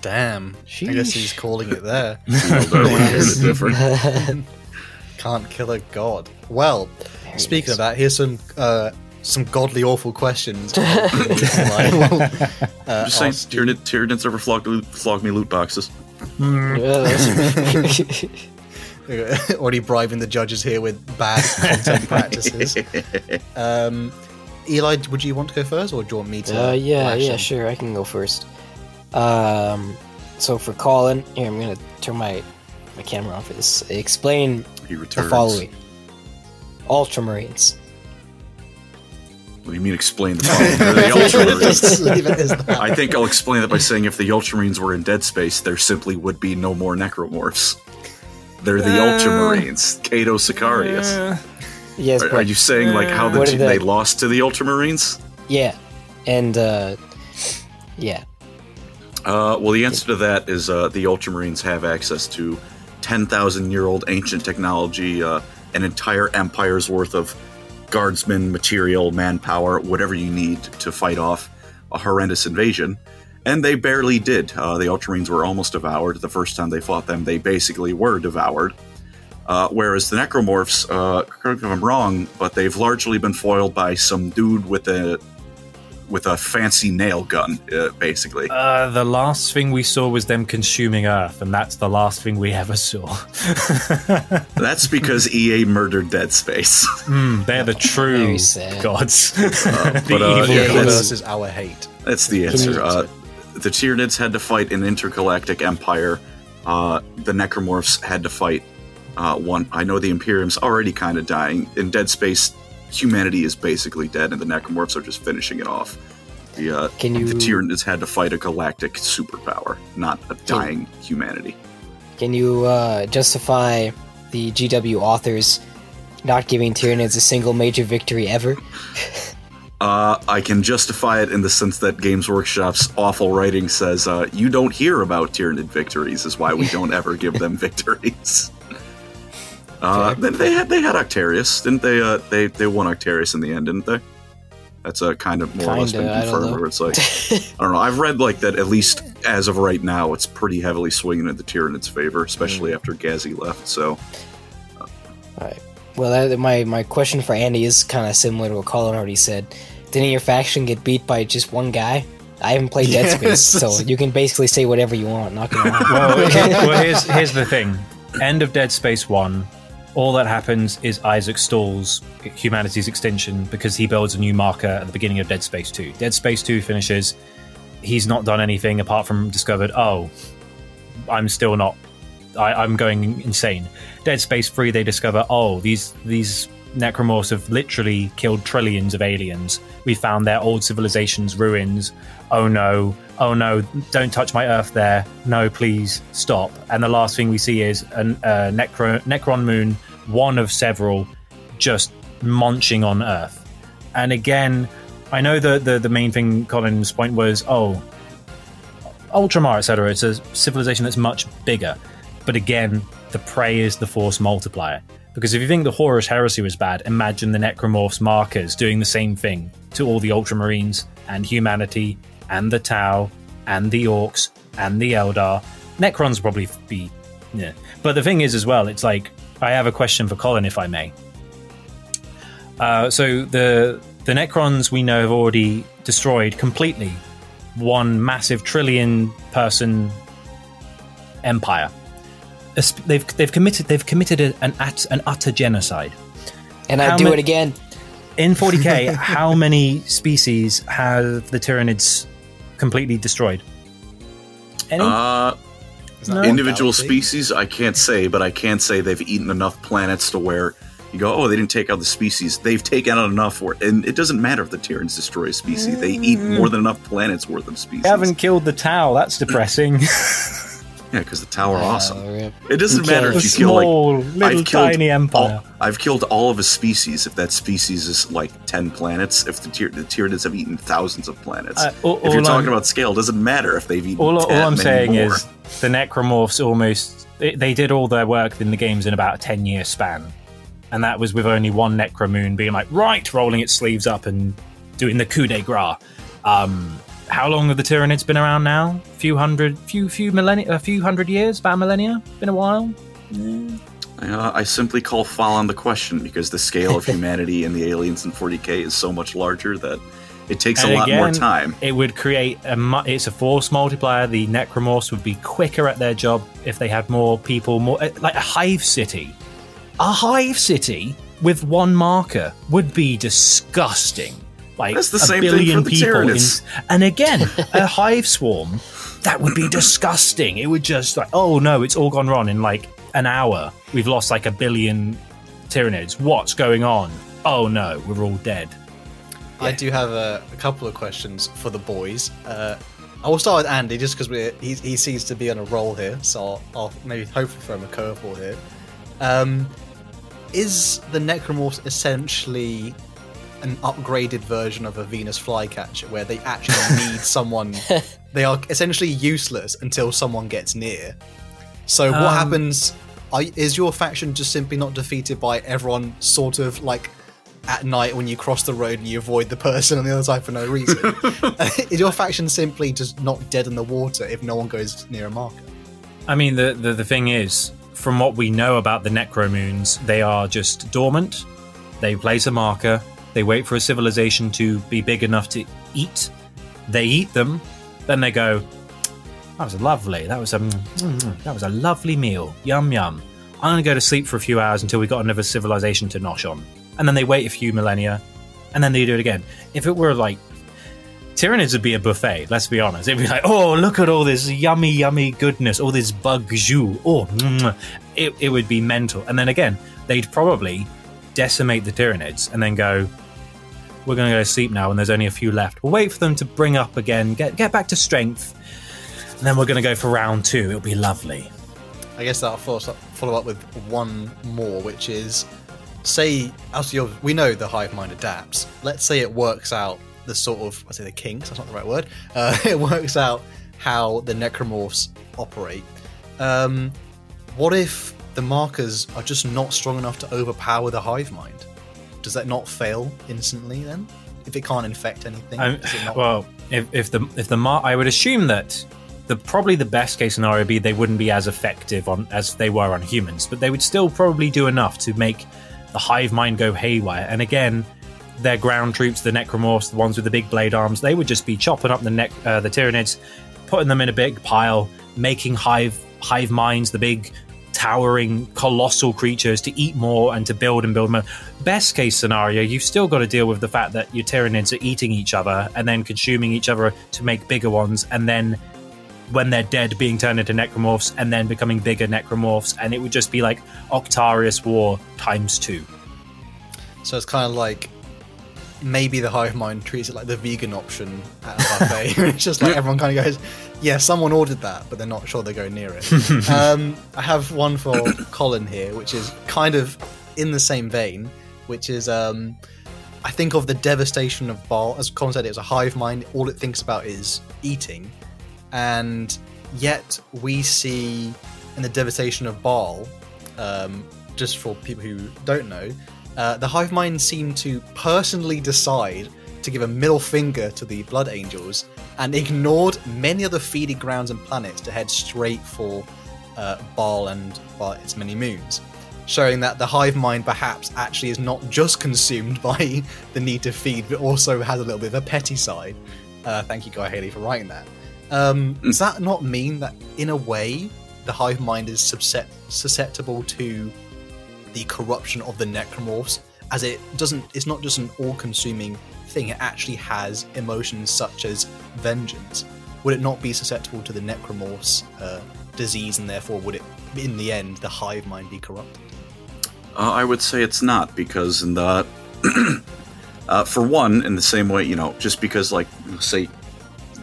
Damn. I guess he's calling it there. It's different. Can't kill a god. Well, Very speaking nice. of that, here's some uh, some godly awful questions. I will, uh, Just saying, ask you. Tyranid, Tyranids ever flogged, flogged me loot boxes. Already bribing the judges here with bad content practices. Um, Eli, would you want to go first, or do you want me to? Uh, yeah, yeah, in? sure. I can go first. Um, so for Colin, here I'm gonna turn my my camera on for this. Explain he the following: Ultramarines. What do you mean explain the following? The Ultramarines. Just leave it as that. I think I'll explain that by saying if the Ultramarines were in Dead Space, there simply would be no more Necromorphs. They're the Uh, Ultramarines. Cato Sicarius. Uh, Yes, Are, but are you saying like how the What t- are they lost to the Ultramarines? yeah, and uh, yeah, Uh, well, the answer to that is uh, the Ultramarines have access to 10,000 year old ancient technology, uh, an entire empire's worth of guardsmen, material, manpower, whatever you need to fight off a horrendous invasion. And they barely did. Uh, the Ultramarines were almost devoured. The first time they fought them, they basically were devoured. Uh, whereas the Necromorphs, uh, correct me if I'm wrong, but they've largely been foiled by some dude with a with a fancy nail gun, uh, basically. uh, the last thing we saw was them consuming Earth, and that's the last thing we ever saw. That's because EA murdered Dead Space. Mm, they're the true Very sad. gods. the but, uh, evil yeah, gods. versus our hate. That's the answer. Uh, the Tyranids had to fight an intergalactic empire. Uh, the Necromorphs had to fight uh, one. I know the Imperium's already kind of dying. In Dead Space, humanity is basically dead, and the Necromorphs are just finishing it off. The, uh, Can you- the Tyranids had to fight a galactic superpower, not a dying humanity. Can you uh, justify the GW authors not giving Tyranids a single major victory ever? Uh, I can justify it in the sense that Games Workshop's awful writing says uh, you don't hear about Tyranid victories, is why we don't ever give them victories. Uh, Fair. they, they had they had Octarius, didn't they? Uh, they they won Octarius in the end, didn't they? That's a kind of more or less been Kinda, I don't confirmed. Where it's like I don't know. I've read like that at least as of right now, it's pretty heavily swinging in the Tyranids' favor, Mm. especially after Gazi left. So Alright. Well, that, my, my question for Andy is kind of similar to what Colin already said. Didn't your faction get beat by just one guy? I haven't played Dead Space, so you can basically say whatever you want. Not gonna well, well, here's here's the thing. End of Dead Space One. All that happens is Isaac stalls humanity's extinction because he builds a new marker at the beginning of Dead Space Two. Dead Space Two finishes. He's not done anything apart from discovered. Oh, I'm still not. I, I'm going insane. Dead Space Three. They discover. Oh, these these necromorphs have literally killed trillions of aliens. We found their old civilization's ruins. Oh no! Oh no! Don't touch my Earth there. No, please stop. And the last thing we see is a, Necro- Necron moon, one of several, just munching on Earth. And again, I know the the, the main thing Colin's point was, oh, Ultramar, etc. It's a civilization that's much bigger. But again, the prey is the force multiplier. Because if you think the Horus Heresy was bad, imagine the Necromorphs markers doing the same thing to all the Ultramarines and humanity and the Tau and the Orks and the Eldar. Necrons probably be, yeah. But the thing is, as well, it's like I have a question for Colin, if I may. Uh, so the the Necrons we know have already destroyed completely one massive trillion person empire. They've they've committed they've committed an at, an utter genocide. and I How do ma- it again. In 40k, how many species have the Tyranids completely destroyed? Any? uh, Is that No. individual galaxy? species i can't say but i can say they've eaten enough planets to where you go oh they didn't take out the species they've taken out enough where and it doesn't matter if the tyrants destroy a species they eat more than enough planets worth of species They haven't killed the Tau. That's depressing. yeah because the Tau are awesome Uh, rip. it doesn't Okay. matter if you kill like little, I've killed tiny empire. all, I've killed all of a species. If that species is like ten planets, if the, tyr- the Tyranids have eaten thousands of planets, Uh, all- if you're talking I'm- about scale, it doesn't matter if they've eaten. all, all 10 I'm many saying more. is the necromorphs almost they, they did all their work in the games in about a 10 year span and that was with only one necromoon being like right rolling its sleeves up and doing the coup de grace. Um, how long have the Tyranids been around now? A few hundred, few few millennia, a few hundred years, about a millennia. Been a while. Uh, I simply call foul on the question because the scale of humanity and the aliens in 40k is so much larger that it takes And a lot more time. It would create a. mu- It's a force multiplier. The Necromorphs would be quicker at their job if they had more people. More eh, like a hive city. A hive city with one marker would be disgusting. Like That's the a same thing billion for the people. In, and again, a hive swarm. That would be disgusting. It would just like, oh no, it's all gone wrong in like an hour. We've lost like a billion Tyranids. What's going on? Oh no, we're all dead. I do have a, a couple of questions for the boys. Uh, I will start with Andy just because he, he seems to be on a roll here, so I'll, I'll maybe hopefully throw him a curveball here. Um, is the Necromorphs essentially an upgraded version of a Venus flycatcher where they actually need someone? They are essentially useless until someone gets near. So what Um, happens? Are, is your faction just simply not defeated by everyone sort of like at night when you cross the road and you avoid the person on the other side for no reason? is your faction simply just not dead in the water if no one goes near a marker? I mean, the, the the thing is, from what we know about the Necromoons, they are just dormant. They place a marker. They wait for a civilization to be big enough to eat. They eat them. Then they go. That was lovely. That was a mm, mm, that was a lovely meal. Yum yum. I'm gonna go to sleep for a few hours until we got another civilization to nosh on. And then they wait a few millennia, and then they do it again. If it were like Tyranids would be a buffet, let's be honest. It'd be like, oh, look at all this yummy, yummy goodness, all this bug jus. Oh, mm. it, it would be mental. And then again, they'd probably decimate the Tyranids and then go, we're going to go to sleep now, and there's only a few left. We'll wait for them to bring up again, get, get back to strength, and then we're going to go for round two. It'll be lovely. I guess that'll follow up, follow up with one more, which is say, as you we know the hive mind adapts. Let's say it works out the sort of I say the kinks. That's not the right word. Uh, it works out how the necromorphs operate. Um, what if the markers are just not strong enough to overpower the hive mind? Does that not fail instantly then? If it can't infect anything, Um, not? well, if, if the if the mar- I would assume that the probably the best case scenario would be they wouldn't be as effective on as they were on humans, but they would still probably do enough to make the hive mind go haywire. And again, their ground troops, the necromorphs, the ones with the big blade arms, they would just be chopping up the nec- uh, the Tyranids, putting them in a big pile, making hive hive minds, the big towering colossal creatures to eat more and to build and build more. Best case scenario, you've still got to deal with the fact that your Tyranids are eating each other and then consuming each other to make bigger ones, and then when they're dead, being turned into necromorphs and then becoming bigger necromorphs, and it would just be like Octarius War times two. So it's kind of like maybe the hive mind treats it like the vegan option at a buffet. it's just like everyone kind of goes, "Yeah, someone ordered that," but they're not sure they go near it. um, I have one for Colin here, which is kind of in the same vein, which is um, I think of the devastation of Baal. As Colin said, it's a hive mind. All it thinks about is eating, and yet we see in the devastation of Baal. Um, just for people who don't know, uh, the hive mind seem to personally decide to give a middle finger to the blood angels and ignored many other feeding grounds and planets to head straight for uh, Baal and well, its many moons, showing that the hive mind perhaps actually is not just consumed by the need to feed, but also has a little bit of a petty side. Uh, thank you, Guy Haley, for writing that. Um, Does that not mean that, in a way, the hive mind is susceptible to the corruption of the necromorphs as it doesn't it's not just an all-consuming thing it actually has emotions such as vengeance would it not be susceptible to the necromorphs uh, disease and therefore would it in the end the hive mind be corrupted Uh, I would say it's not because in the uh, for one, in the same way, you know, just because like say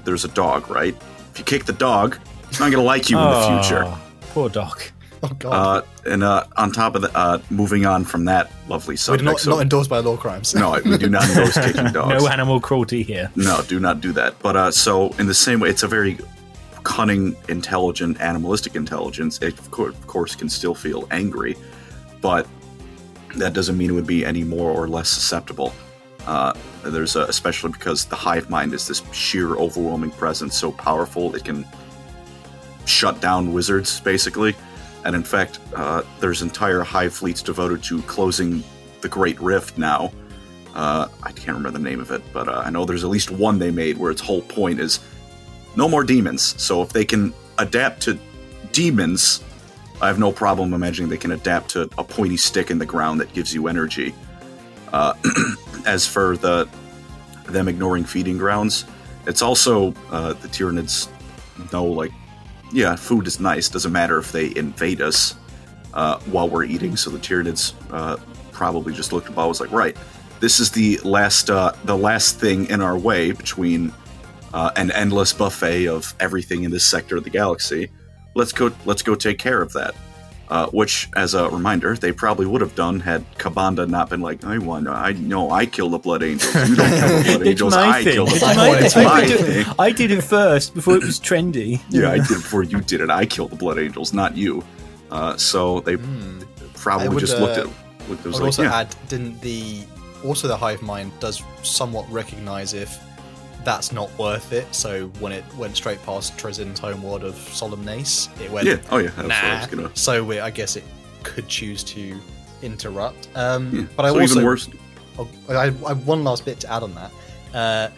there's a dog, right? If you kick the dog, it's not going to like you in the future. Oh, Poor Doc. Oh god Uh, and uh, on top of that, uh, moving on from that lovely we're subject, not, so- not endorsed by Lorecrimes no, we do not endorse kicking dogs. No animal cruelty here. No, do not do that. But uh, so in the same way, it's a very cunning, intelligent, animalistic intelligence. It of course, of course can still feel angry, but that doesn't mean it would be any more or less susceptible Uh, there's a, especially because the hive mind is this sheer, overwhelming presence, so powerful it can shut down wizards, basically. And in fact, uh, there's entire hive fleets devoted to closing the Great Rift now. Uh, I can't remember the name of it, but uh, I know there's at least one they made where its whole point is no more demons. So if they can adapt to demons, I have no problem imagining they can adapt to a pointy stick in the ground that gives you energy. Uh, as for the them ignoring feeding grounds, it's also uh, the Tyranids know like, yeah, food is nice. Doesn't matter if they invade us uh, while we're eating. So the Tyranids uh, probably just looked about, was like, right, this is the last uh, the last thing in our way between uh, an endless buffet of everything in this sector of the galaxy. Let's go. Let's go take care of that. Uh, which, as a reminder, they probably would have done had Ka'Bandha not been like, "I want, I know, I kill the Blood Angels. You don't kill the Blood Angels. I thing. kill the It's Blood my Angels. It's. I did it- I did it first before it was trendy. Yeah, I did it before you did it. I killed the Blood Angels, not you. Uh, so they probably would, just looked uh, at. Looked, I was would like, also yeah, add, didn't the also the hive mind does somewhat recognize if that's not worth it. So when it went straight past Trazyn's homeworld of Solemnace, it went yeah. Oh yeah, that's what I nah. gonna. So we, I guess it could choose to interrupt. Um, Yeah. But I so also even worse. Oh, I, I one last bit to add on that. Uh,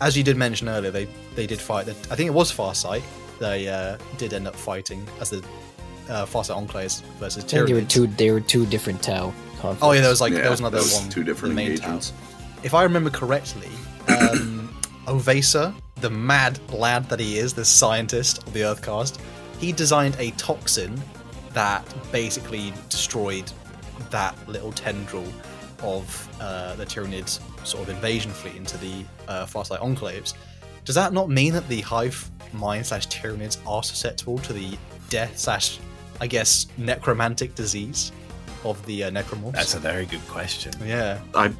as you did mention earlier, they they did fight. The, I think it was Farsight. They uh, did end up fighting as the uh, Farsight Enclaves versus I think they were two. They were two different Tau conflicts. Oh yeah, there was like Yeah, there was another was one. two different the main engagements. town. If I remember correctly, um, O'vesa, the mad lad that he is, the scientist of the Earth caste, he designed a toxin that basically destroyed that little tendril of uh, the Tyranids sort of invasion fleet into the uh, Farsight enclaves. Does that not mean that the hive mind slash Tyranids are susceptible to the death slash, I guess, necromantic disease of the uh, necromorphs? That's a very good question. yeah. I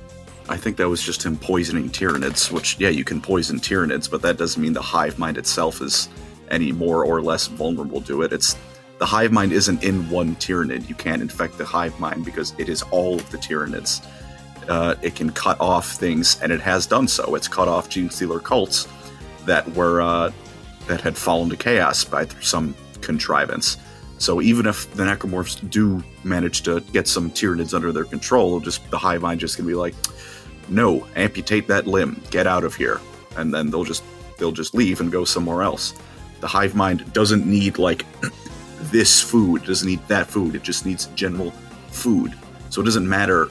I think that was just him poisoning Tyranids, which yeah, you can poison Tyranids, but that doesn't mean the hive mind itself is any more or less vulnerable to it. It's the hive mind isn't in one Tyranid. You can't infect the hive mind because it is all of the Tyranids. Uh, it can cut off things, and it has done so. It's cut off Genestealer cults that were uh, that had fallen to chaos by some contrivance. So even if the necromorphs do manage to get some Tyranids under their control, just the hive mind just gonna be like, no, amputate that limb, get out of here, and then they'll just they'll just leave and go somewhere else. The hive mind doesn't need like this food, doesn't need that food. It just needs general food. So it doesn't matter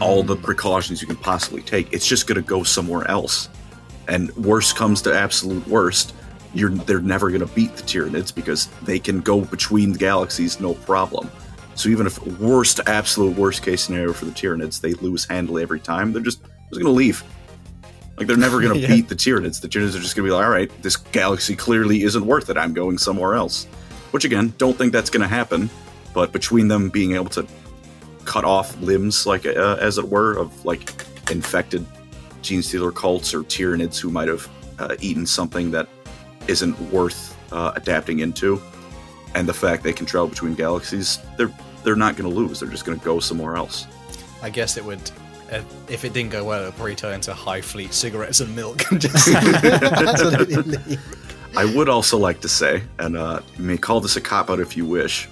all the hmm. precautions you can possibly take. It's just gonna go somewhere else. And worst comes to absolute worst, you're they're never gonna beat the Tyranids because they can go between the galaxies no problem. So even if worst absolute worst case scenario for the Tyranids, they lose handily every time, they're just just gonna leave. Like they're never gonna Yeah. beat the Tyranids. The Tyranids are just gonna be like, all right, this galaxy clearly isn't worth it. I'm going somewhere else. Which again, don't think that's gonna happen. But between them being able to cut off limbs, like uh, as it were, of like infected Genestealer cults or Tyranids who might have uh, eaten something that isn't worth uh, adapting into, and the fact they can travel between galaxies, they're they're not going to lose. They're just going to go somewhere else. I guess it would. Uh, if it didn't go well, it would probably turn into hive fleet cigarettes and milk and just absolutely leave. I would also like to say, and uh, you may call this a cop out if you wish,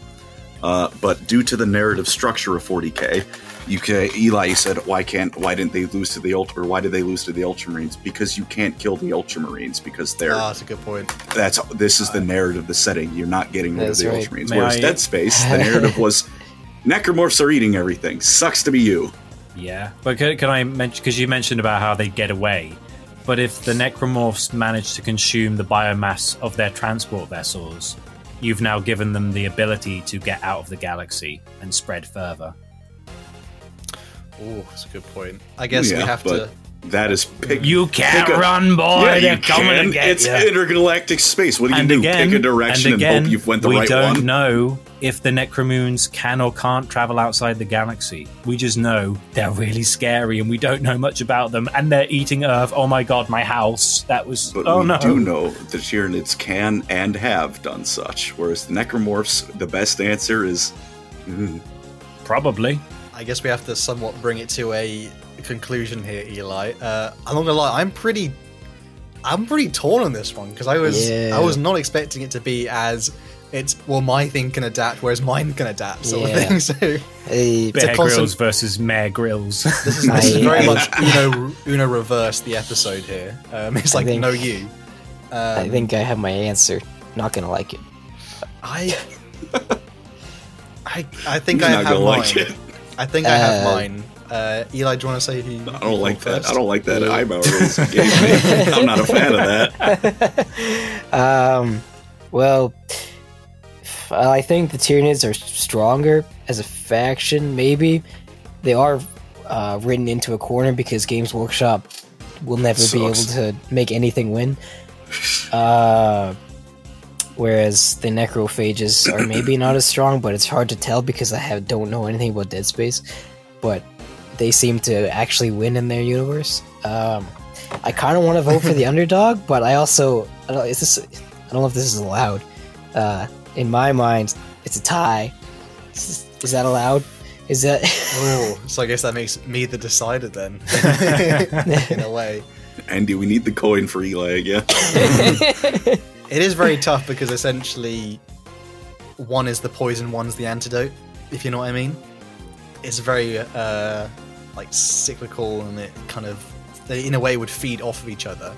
uh, but due to the narrative structure of 40k, you can, Eli you said, why can't, why didn't they lose to the Ultra, or why did they lose to the Ultramarines? Because you can't kill the Ultramarines because they're Ah, that's a good point. that's this is the narrative, the setting. You're not getting rid of the right. Ultramarines. May Whereas I- Dead Space, the narrative was necromorphs are eating everything. Sucks to be you. Yeah, but can, can I mention because you mentioned about how they get away, but if the necromorphs manage to consume the biomass of their transport vessels, you've now given them the ability to get out of the galaxy and spread further. Oh, that's a good point. I guess we have but to. That is pick. You can't pick a- run, boy. yeah, They're you coming can. to get It's you. intergalactic space. What do you and do? again, pick a direction and, and, again, hope you've went the we right don't know if the Necromoons can or can't travel outside the galaxy. We just know they're really scary, and we don't know much about them. And they're eating Earth. Oh my god, my house! That was But oh we no. do know the Tyranids can and have done such, whereas the Necromorphs, the best answer is mm, Probably. I guess we have to somewhat bring it to a conclusion here, Eli. Uh, I'm not gonna lie, I'm pretty, I'm pretty torn on this one because I was, Yeah. I was not expecting it to be as it's well, my thing can adapt, whereas mine can adapt, sort Yeah. of thing. So Hey, a Bear constant- Grylls versus Mayor Grills. this is, this is I- very much Uno, Uno reverse the episode here. Um, it's like think- no you. Um, I think I have my answer. Not gonna like it. I, I, I think He's I not have gonna mine. like it. I think I have Uh, mine. Uh, Eli, do you want to say who? I don't like that. I don't like that eyebrow raise you gave me. I'm not a fan of that. Um, well, I think the Tyranids are stronger as a faction. Maybe they are uh, written into a corner because Games Workshop will never be able to make anything win. Uh, whereas the Necrophages are maybe not as strong, but it's hard to tell because I have don't know anything about Dead Space. But they seem to actually win in their universe. Um, I kind of want to vote for the underdog, but I also I don't, is this I don't know if this is allowed. Uh, in my mind, it's a tie. Is, is that allowed? Is that Oh, so I guess that makes me the decider then, in a way. Andy, we need the coin for Eli again. It is very tough because essentially, one is the poison, one's the antidote. If you know what I mean. It's very uh, like cyclical, and it kind of, they in a way would feed off of each other.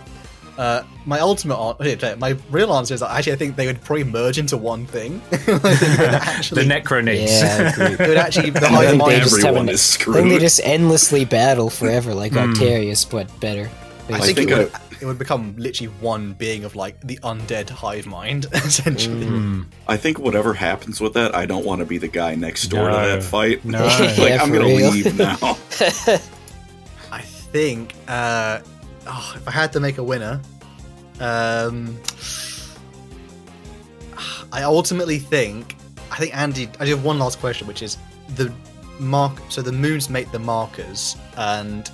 Uh, my ultimate, an- my real answer is actually I think they would probably merge into one thing. I think would the actually, Necronades. yeah? I it would actually the I hive think they just have Everyone an- is I think they just endlessly battle forever, like Hmm. Octarius, but better. I I think, think it, would, it would become literally one being of like the undead hive mind, essentially. Hmm. I think whatever happens with that, I don't want to be the guy next door to that fight. No. like Yeah, I'm gonna real. leave now. I think uh, oh, if I had to make a winner, um, I ultimately think I think Andy. I do have one last question, which is the mark. So the moons make the markers, and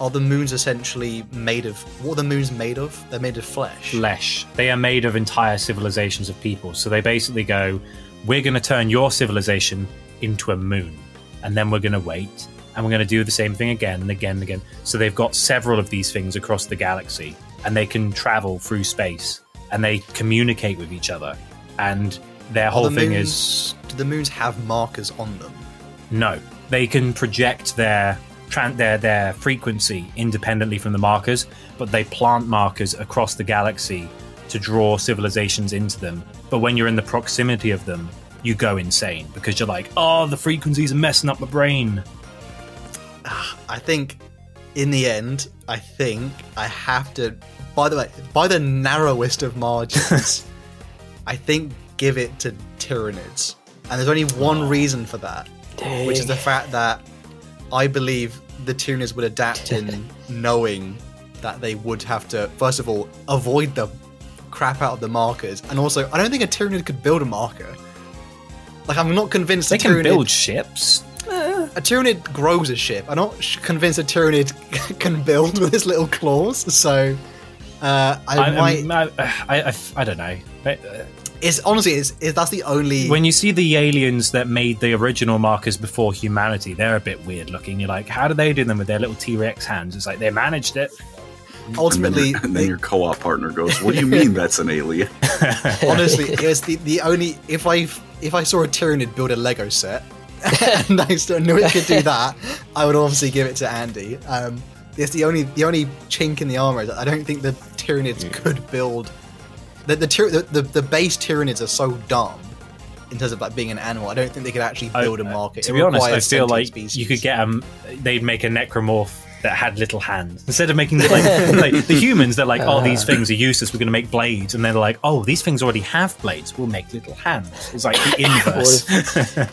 are the moons essentially made of what are the moons made of? They're made of flesh. flesh. They are made of entire civilizations of people. So they basically go, we're going to turn your civilization into a moon. And then we're going to wait. And we're going to do the same thing again and again and again. So they've got several of these things across the galaxy. And they can travel through space. And they communicate with each other. And their whole the thing moons, is do the moons have markers on them? no. They can project their their their frequency independently from the markers, but they plant markers across the galaxy to draw civilizations into them. But when you're in the proximity of them, you go insane because you're like, "Oh, the frequencies are messing up my brain." Ah, I think in the end, I think I have to. By the way, by the narrowest of margins, I think give it to Tyranids, and there's only one oh. reason for that, which is the fact that I believe the Tyranids would adapt in knowing that they would have to, first of all, avoid the crap out of the markers, and also, I don't think a Tyranid could build a marker. Like, I'm not convinced They a can Tyranid- build ships. a Tyranid grows a ship. I'm not convinced a Tyranid can build with his little claws. So uh, I, I, might. I, I, I, I don't know. But, it's honestly, it's, it's that's the only. When you see the aliens that made the original markers before humanity, they're a bit weird looking. You're like, how do they do them with their little T Rex hands? It's like they managed it. ultimately, and then, and then they- your co-op partner goes, "What do you mean that's an alien?" honestly, it was the, the only. If I if I saw a Tyranid build a Lego set and I still knew it could do that, I would obviously give it to Andy. Um, it's the only the only chink in the armor is that I don't think the Tyranids could build. The the, tyr- the the the base Tyranids are so dumb in terms of like being an animal. I don't think they could actually build a uh, marker. To It be honest, I feel like species. you could get them. they'd make a necromorph that had little hands instead of making the, like, like the humans. They're like, oh, these uh. things are useless. We're going to make blades, and they're like, oh, these things already have blades. We'll make little hands. It's like the inverse.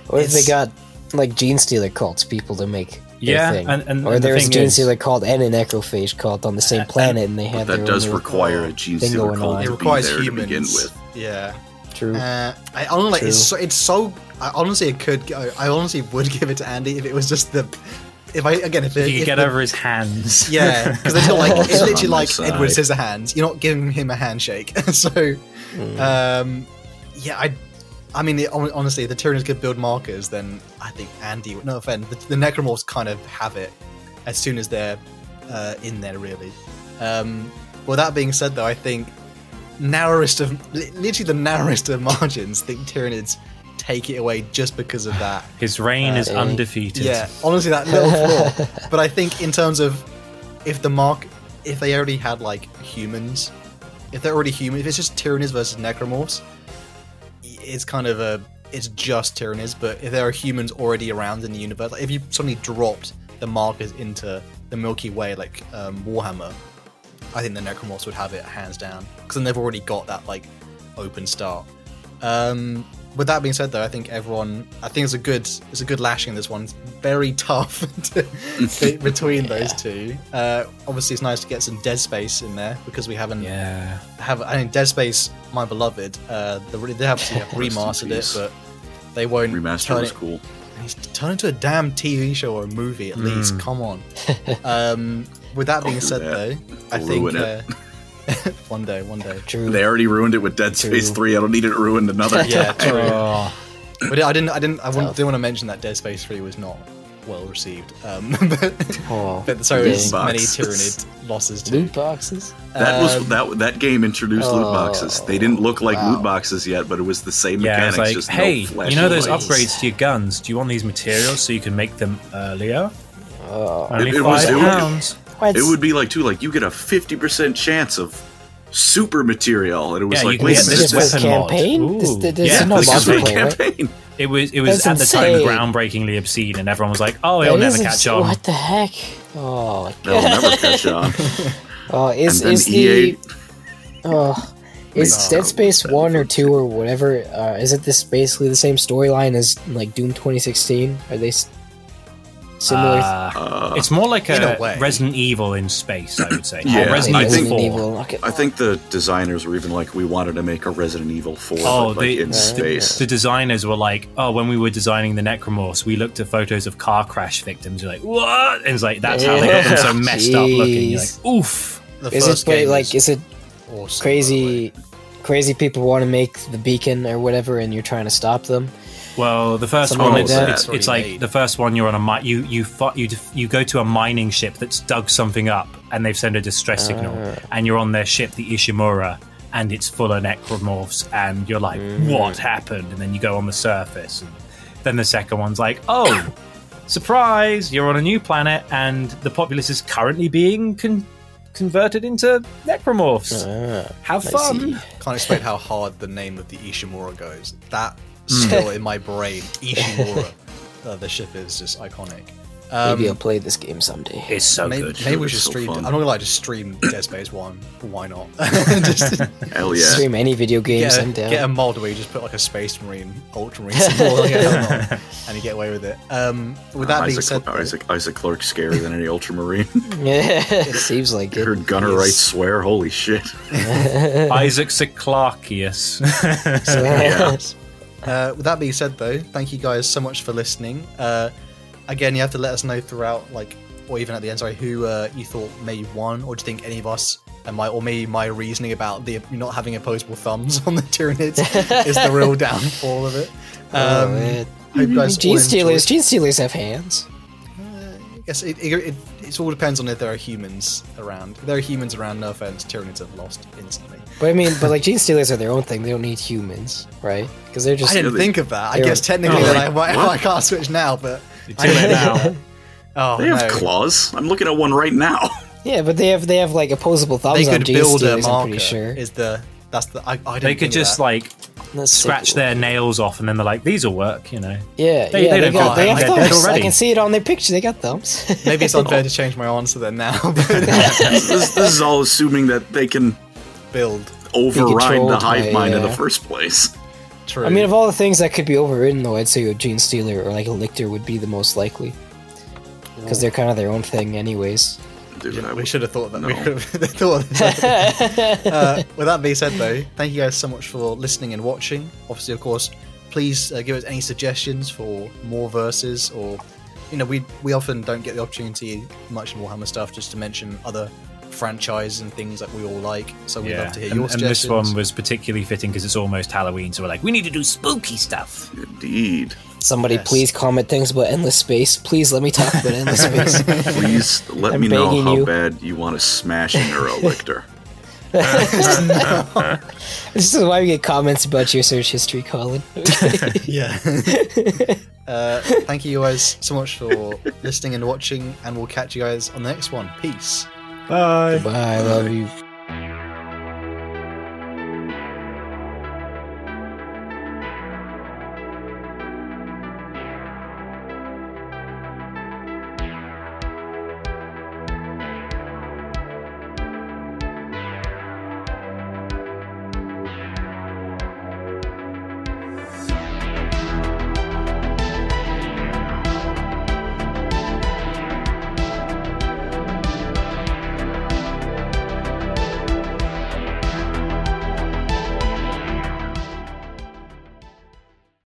What if they got like Genestealer cults people to make their Yeah, thing? and- and- or and the there was a thing gene is- stealer cult and an necrophage cult on the same planet, and they had But their that does own require a gene thing stealer going cult on. it requires be there humans. to begin with. Yeah. True. Uh, I honestly, True. it's so, it's so. I honestly it could. I honestly would give it to Andy if it was just the. If I again, if, it, you if get the- over his hands. Yeah, because it's not like it's literally on my like side. Edward Scissorhands. You're not giving him a handshake. so, Hmm. um, yeah, I, I mean, honestly, if the Tyranids could build markers, then I think Andy. No offense, the, the Necromorphs kind of have it as soon as they're uh, in there, really. Um, well, that being said, though, I think narrowest of literally the narrowest of margins. think Tyranids take it away just because of that. His reign Uh, is undefeated. Yeah, honestly, that little flaw. but I think in terms of if the mark, if they already had like humans, if they're already human, if it's just Tyranids versus Necromorphs, it's kind of a, it's just Tyranids. But if there are humans already around in the universe, like if you suddenly dropped the markers into the Milky Way, like um, Warhammer, I think the Necromorphs would have it hands down because then they've already got that like open start. Um, with that being said, though, I think everyone, I think it's a good, it's a good lashing. This one's very tough to, be- between those two. Uh, obviously, it's nice to get some Dead Space in there because we haven't Yeah. have. I mean, Dead Space, my beloved, uh, the, they obviously have remastered it, but they won't Remaster turn was it, cool. turn it into a damn TV show or a movie at least. Come on. um, with that being said, that. though, I They'll think it. uh, one day, one day. True. They already ruined it with Dead Space True. 3. I don't need it ruined another Yeah, true. Oh, But I didn't, I didn't, I didn't want to mention that Dead Space 3 was not well received. Um, but, Oh, but so is many Boxes. Tyranid losses too. loot boxes. That was Um, that that game introduced loot oh, boxes. They didn't look like wow. loot boxes yet, but it was the same yeah. mechanics. It's like, just hey, no flashy you know those lights. upgrades to your guns? Do you want these materials so you can make them earlier? Oh, Only it was- five it would- pounds. What? It would be like too like you get a fifty percent chance of super material, and it was Yeah, like wait a this this minute, is this, for weapon mod. campaign. This, this, this Yeah, no this is for the right? campaign. It was it was That's at the time groundbreakingly obscene, and everyone was like, "Oh, it'll never catch ins- on." What the heck? Oh, my They'll never catch on. Oh, is And is the oh is No. Dead Space one or two or whatever? Uh, is it this basically the same storyline as like Doom 2016? Are they s- similar? Uh, Uh, it's more like a, a. Resident Evil in space, I would say. Yeah, Or Resident I Evil think- 4. Evil. I think the designers were even like, we wanted to make a Resident Evil 4 Oh, but, like, the- in the- space. The designers were like, "Oh, when we were designing the Necromorphs, we looked at photos of car crash victims. You're like, what? And it's like that's how they got them so messed up looking. You're like, oof. The Is it first but, game like is it awesome, crazy? Crazy people want to make the beacon or whatever, and you're trying to stop them. Well, the first Something one, it's, it's, It's it's like the first one. You're on a mi- you you fi- you def- you go to a mining ship that's dug something up, and they've sent a distress signal, Ah. and you're on their ship, the Ishimura, and it's full of necromorphs, and you're like, Mm. what happened? And then you go on the surface, and then the second one's like, oh, surprise! You're on a new planet, and the populace is currently being con- converted into necromorphs. Ah, Have fun. Can't explain how hard the name of the Ishimura goes. That still in my brain, Ishimura. uh, the ship is just iconic. Um, Maybe I'll play this game someday. It's so maybe, good. maybe we should so stream. fun. I'm not gonna lie, just stream Dead Space One. Why not? just Hell yeah. Stream any video games. get, a, get a mod where you just put like a Space Marine, Ultramarine symbol, like a and you get away with it. Um, with that being Isaac, said, Isaac, Isaac Clarke's scarier than any Ultramarine. yeah, it seems like You it. heard Gunner Yes. Wright swear, holy shit. Isaac Seclarchius. Uh, with that being said, though, thank you guys so much for listening. Uh, again, you have to let us know throughout, like, or even at the end, sorry, who uh, you thought maybe won, or do you think any of us and my, or maybe my reasoning about the not having opposable thumbs on the Tyranids is the real downfall of it. Oh, Um, man. hope you guys Gene all stealers. enjoyed. Genestealers have hands. I guess it, it, it, it all depends on if there are humans around. If there are humans around, no offense, Tyranids have lost instantly. But I mean, but like genestealers are their own thing. They don't need humans, right? Because they're just I didn't they- think of that. I guess technically Oh, that like, I, well. I can't switch now, but Too late now. oh They have claws. I'm looking at one right now. yeah, but they have they have like opposable thumbs they could gene build a stealers. I'm marker. pretty sure. Is the that's the I, I didn't They could just that. like That's scratch sick. their nails off, and then they're like, "These will work," you know. Yeah, They- yeah, they they, don't got, they have They're dead thumbs. I can see it on their picture. They got thumbs. maybe it's unfair to change my answer then now. But this, this is all assuming that they can build override the hive by, mind in the first place. true. I mean, of all the things that could be overridden, though, I'd say a genestealer or like a lictor would be the most likely because they're kind of their own thing, anyways. Dude, I we should have thought that. no. We could have thought. Of this. uh, with that being said, though, thank you guys so much for listening and watching. Obviously, of course, please uh, give us any suggestions for more verses, or you know, we we often don't get the opportunity much in Warhammer stuff just to mention other franchise and things that we all like. So we'd yeah. love to hear and, your and this one was particularly fitting because it's almost Halloween, so we're like, we need to do spooky stuff. Indeed. Somebody Yes. please comment things about Endless Space. Please let me talk about Endless Space. Please let I'm me know how you. bad you want to smash a Neurolictor. this is why we get comments about your search history, Colin. yeah. uh, thank you guys so much for listening and watching, and we'll catch you guys on the next one. Peace. Bye. Bye, I love you.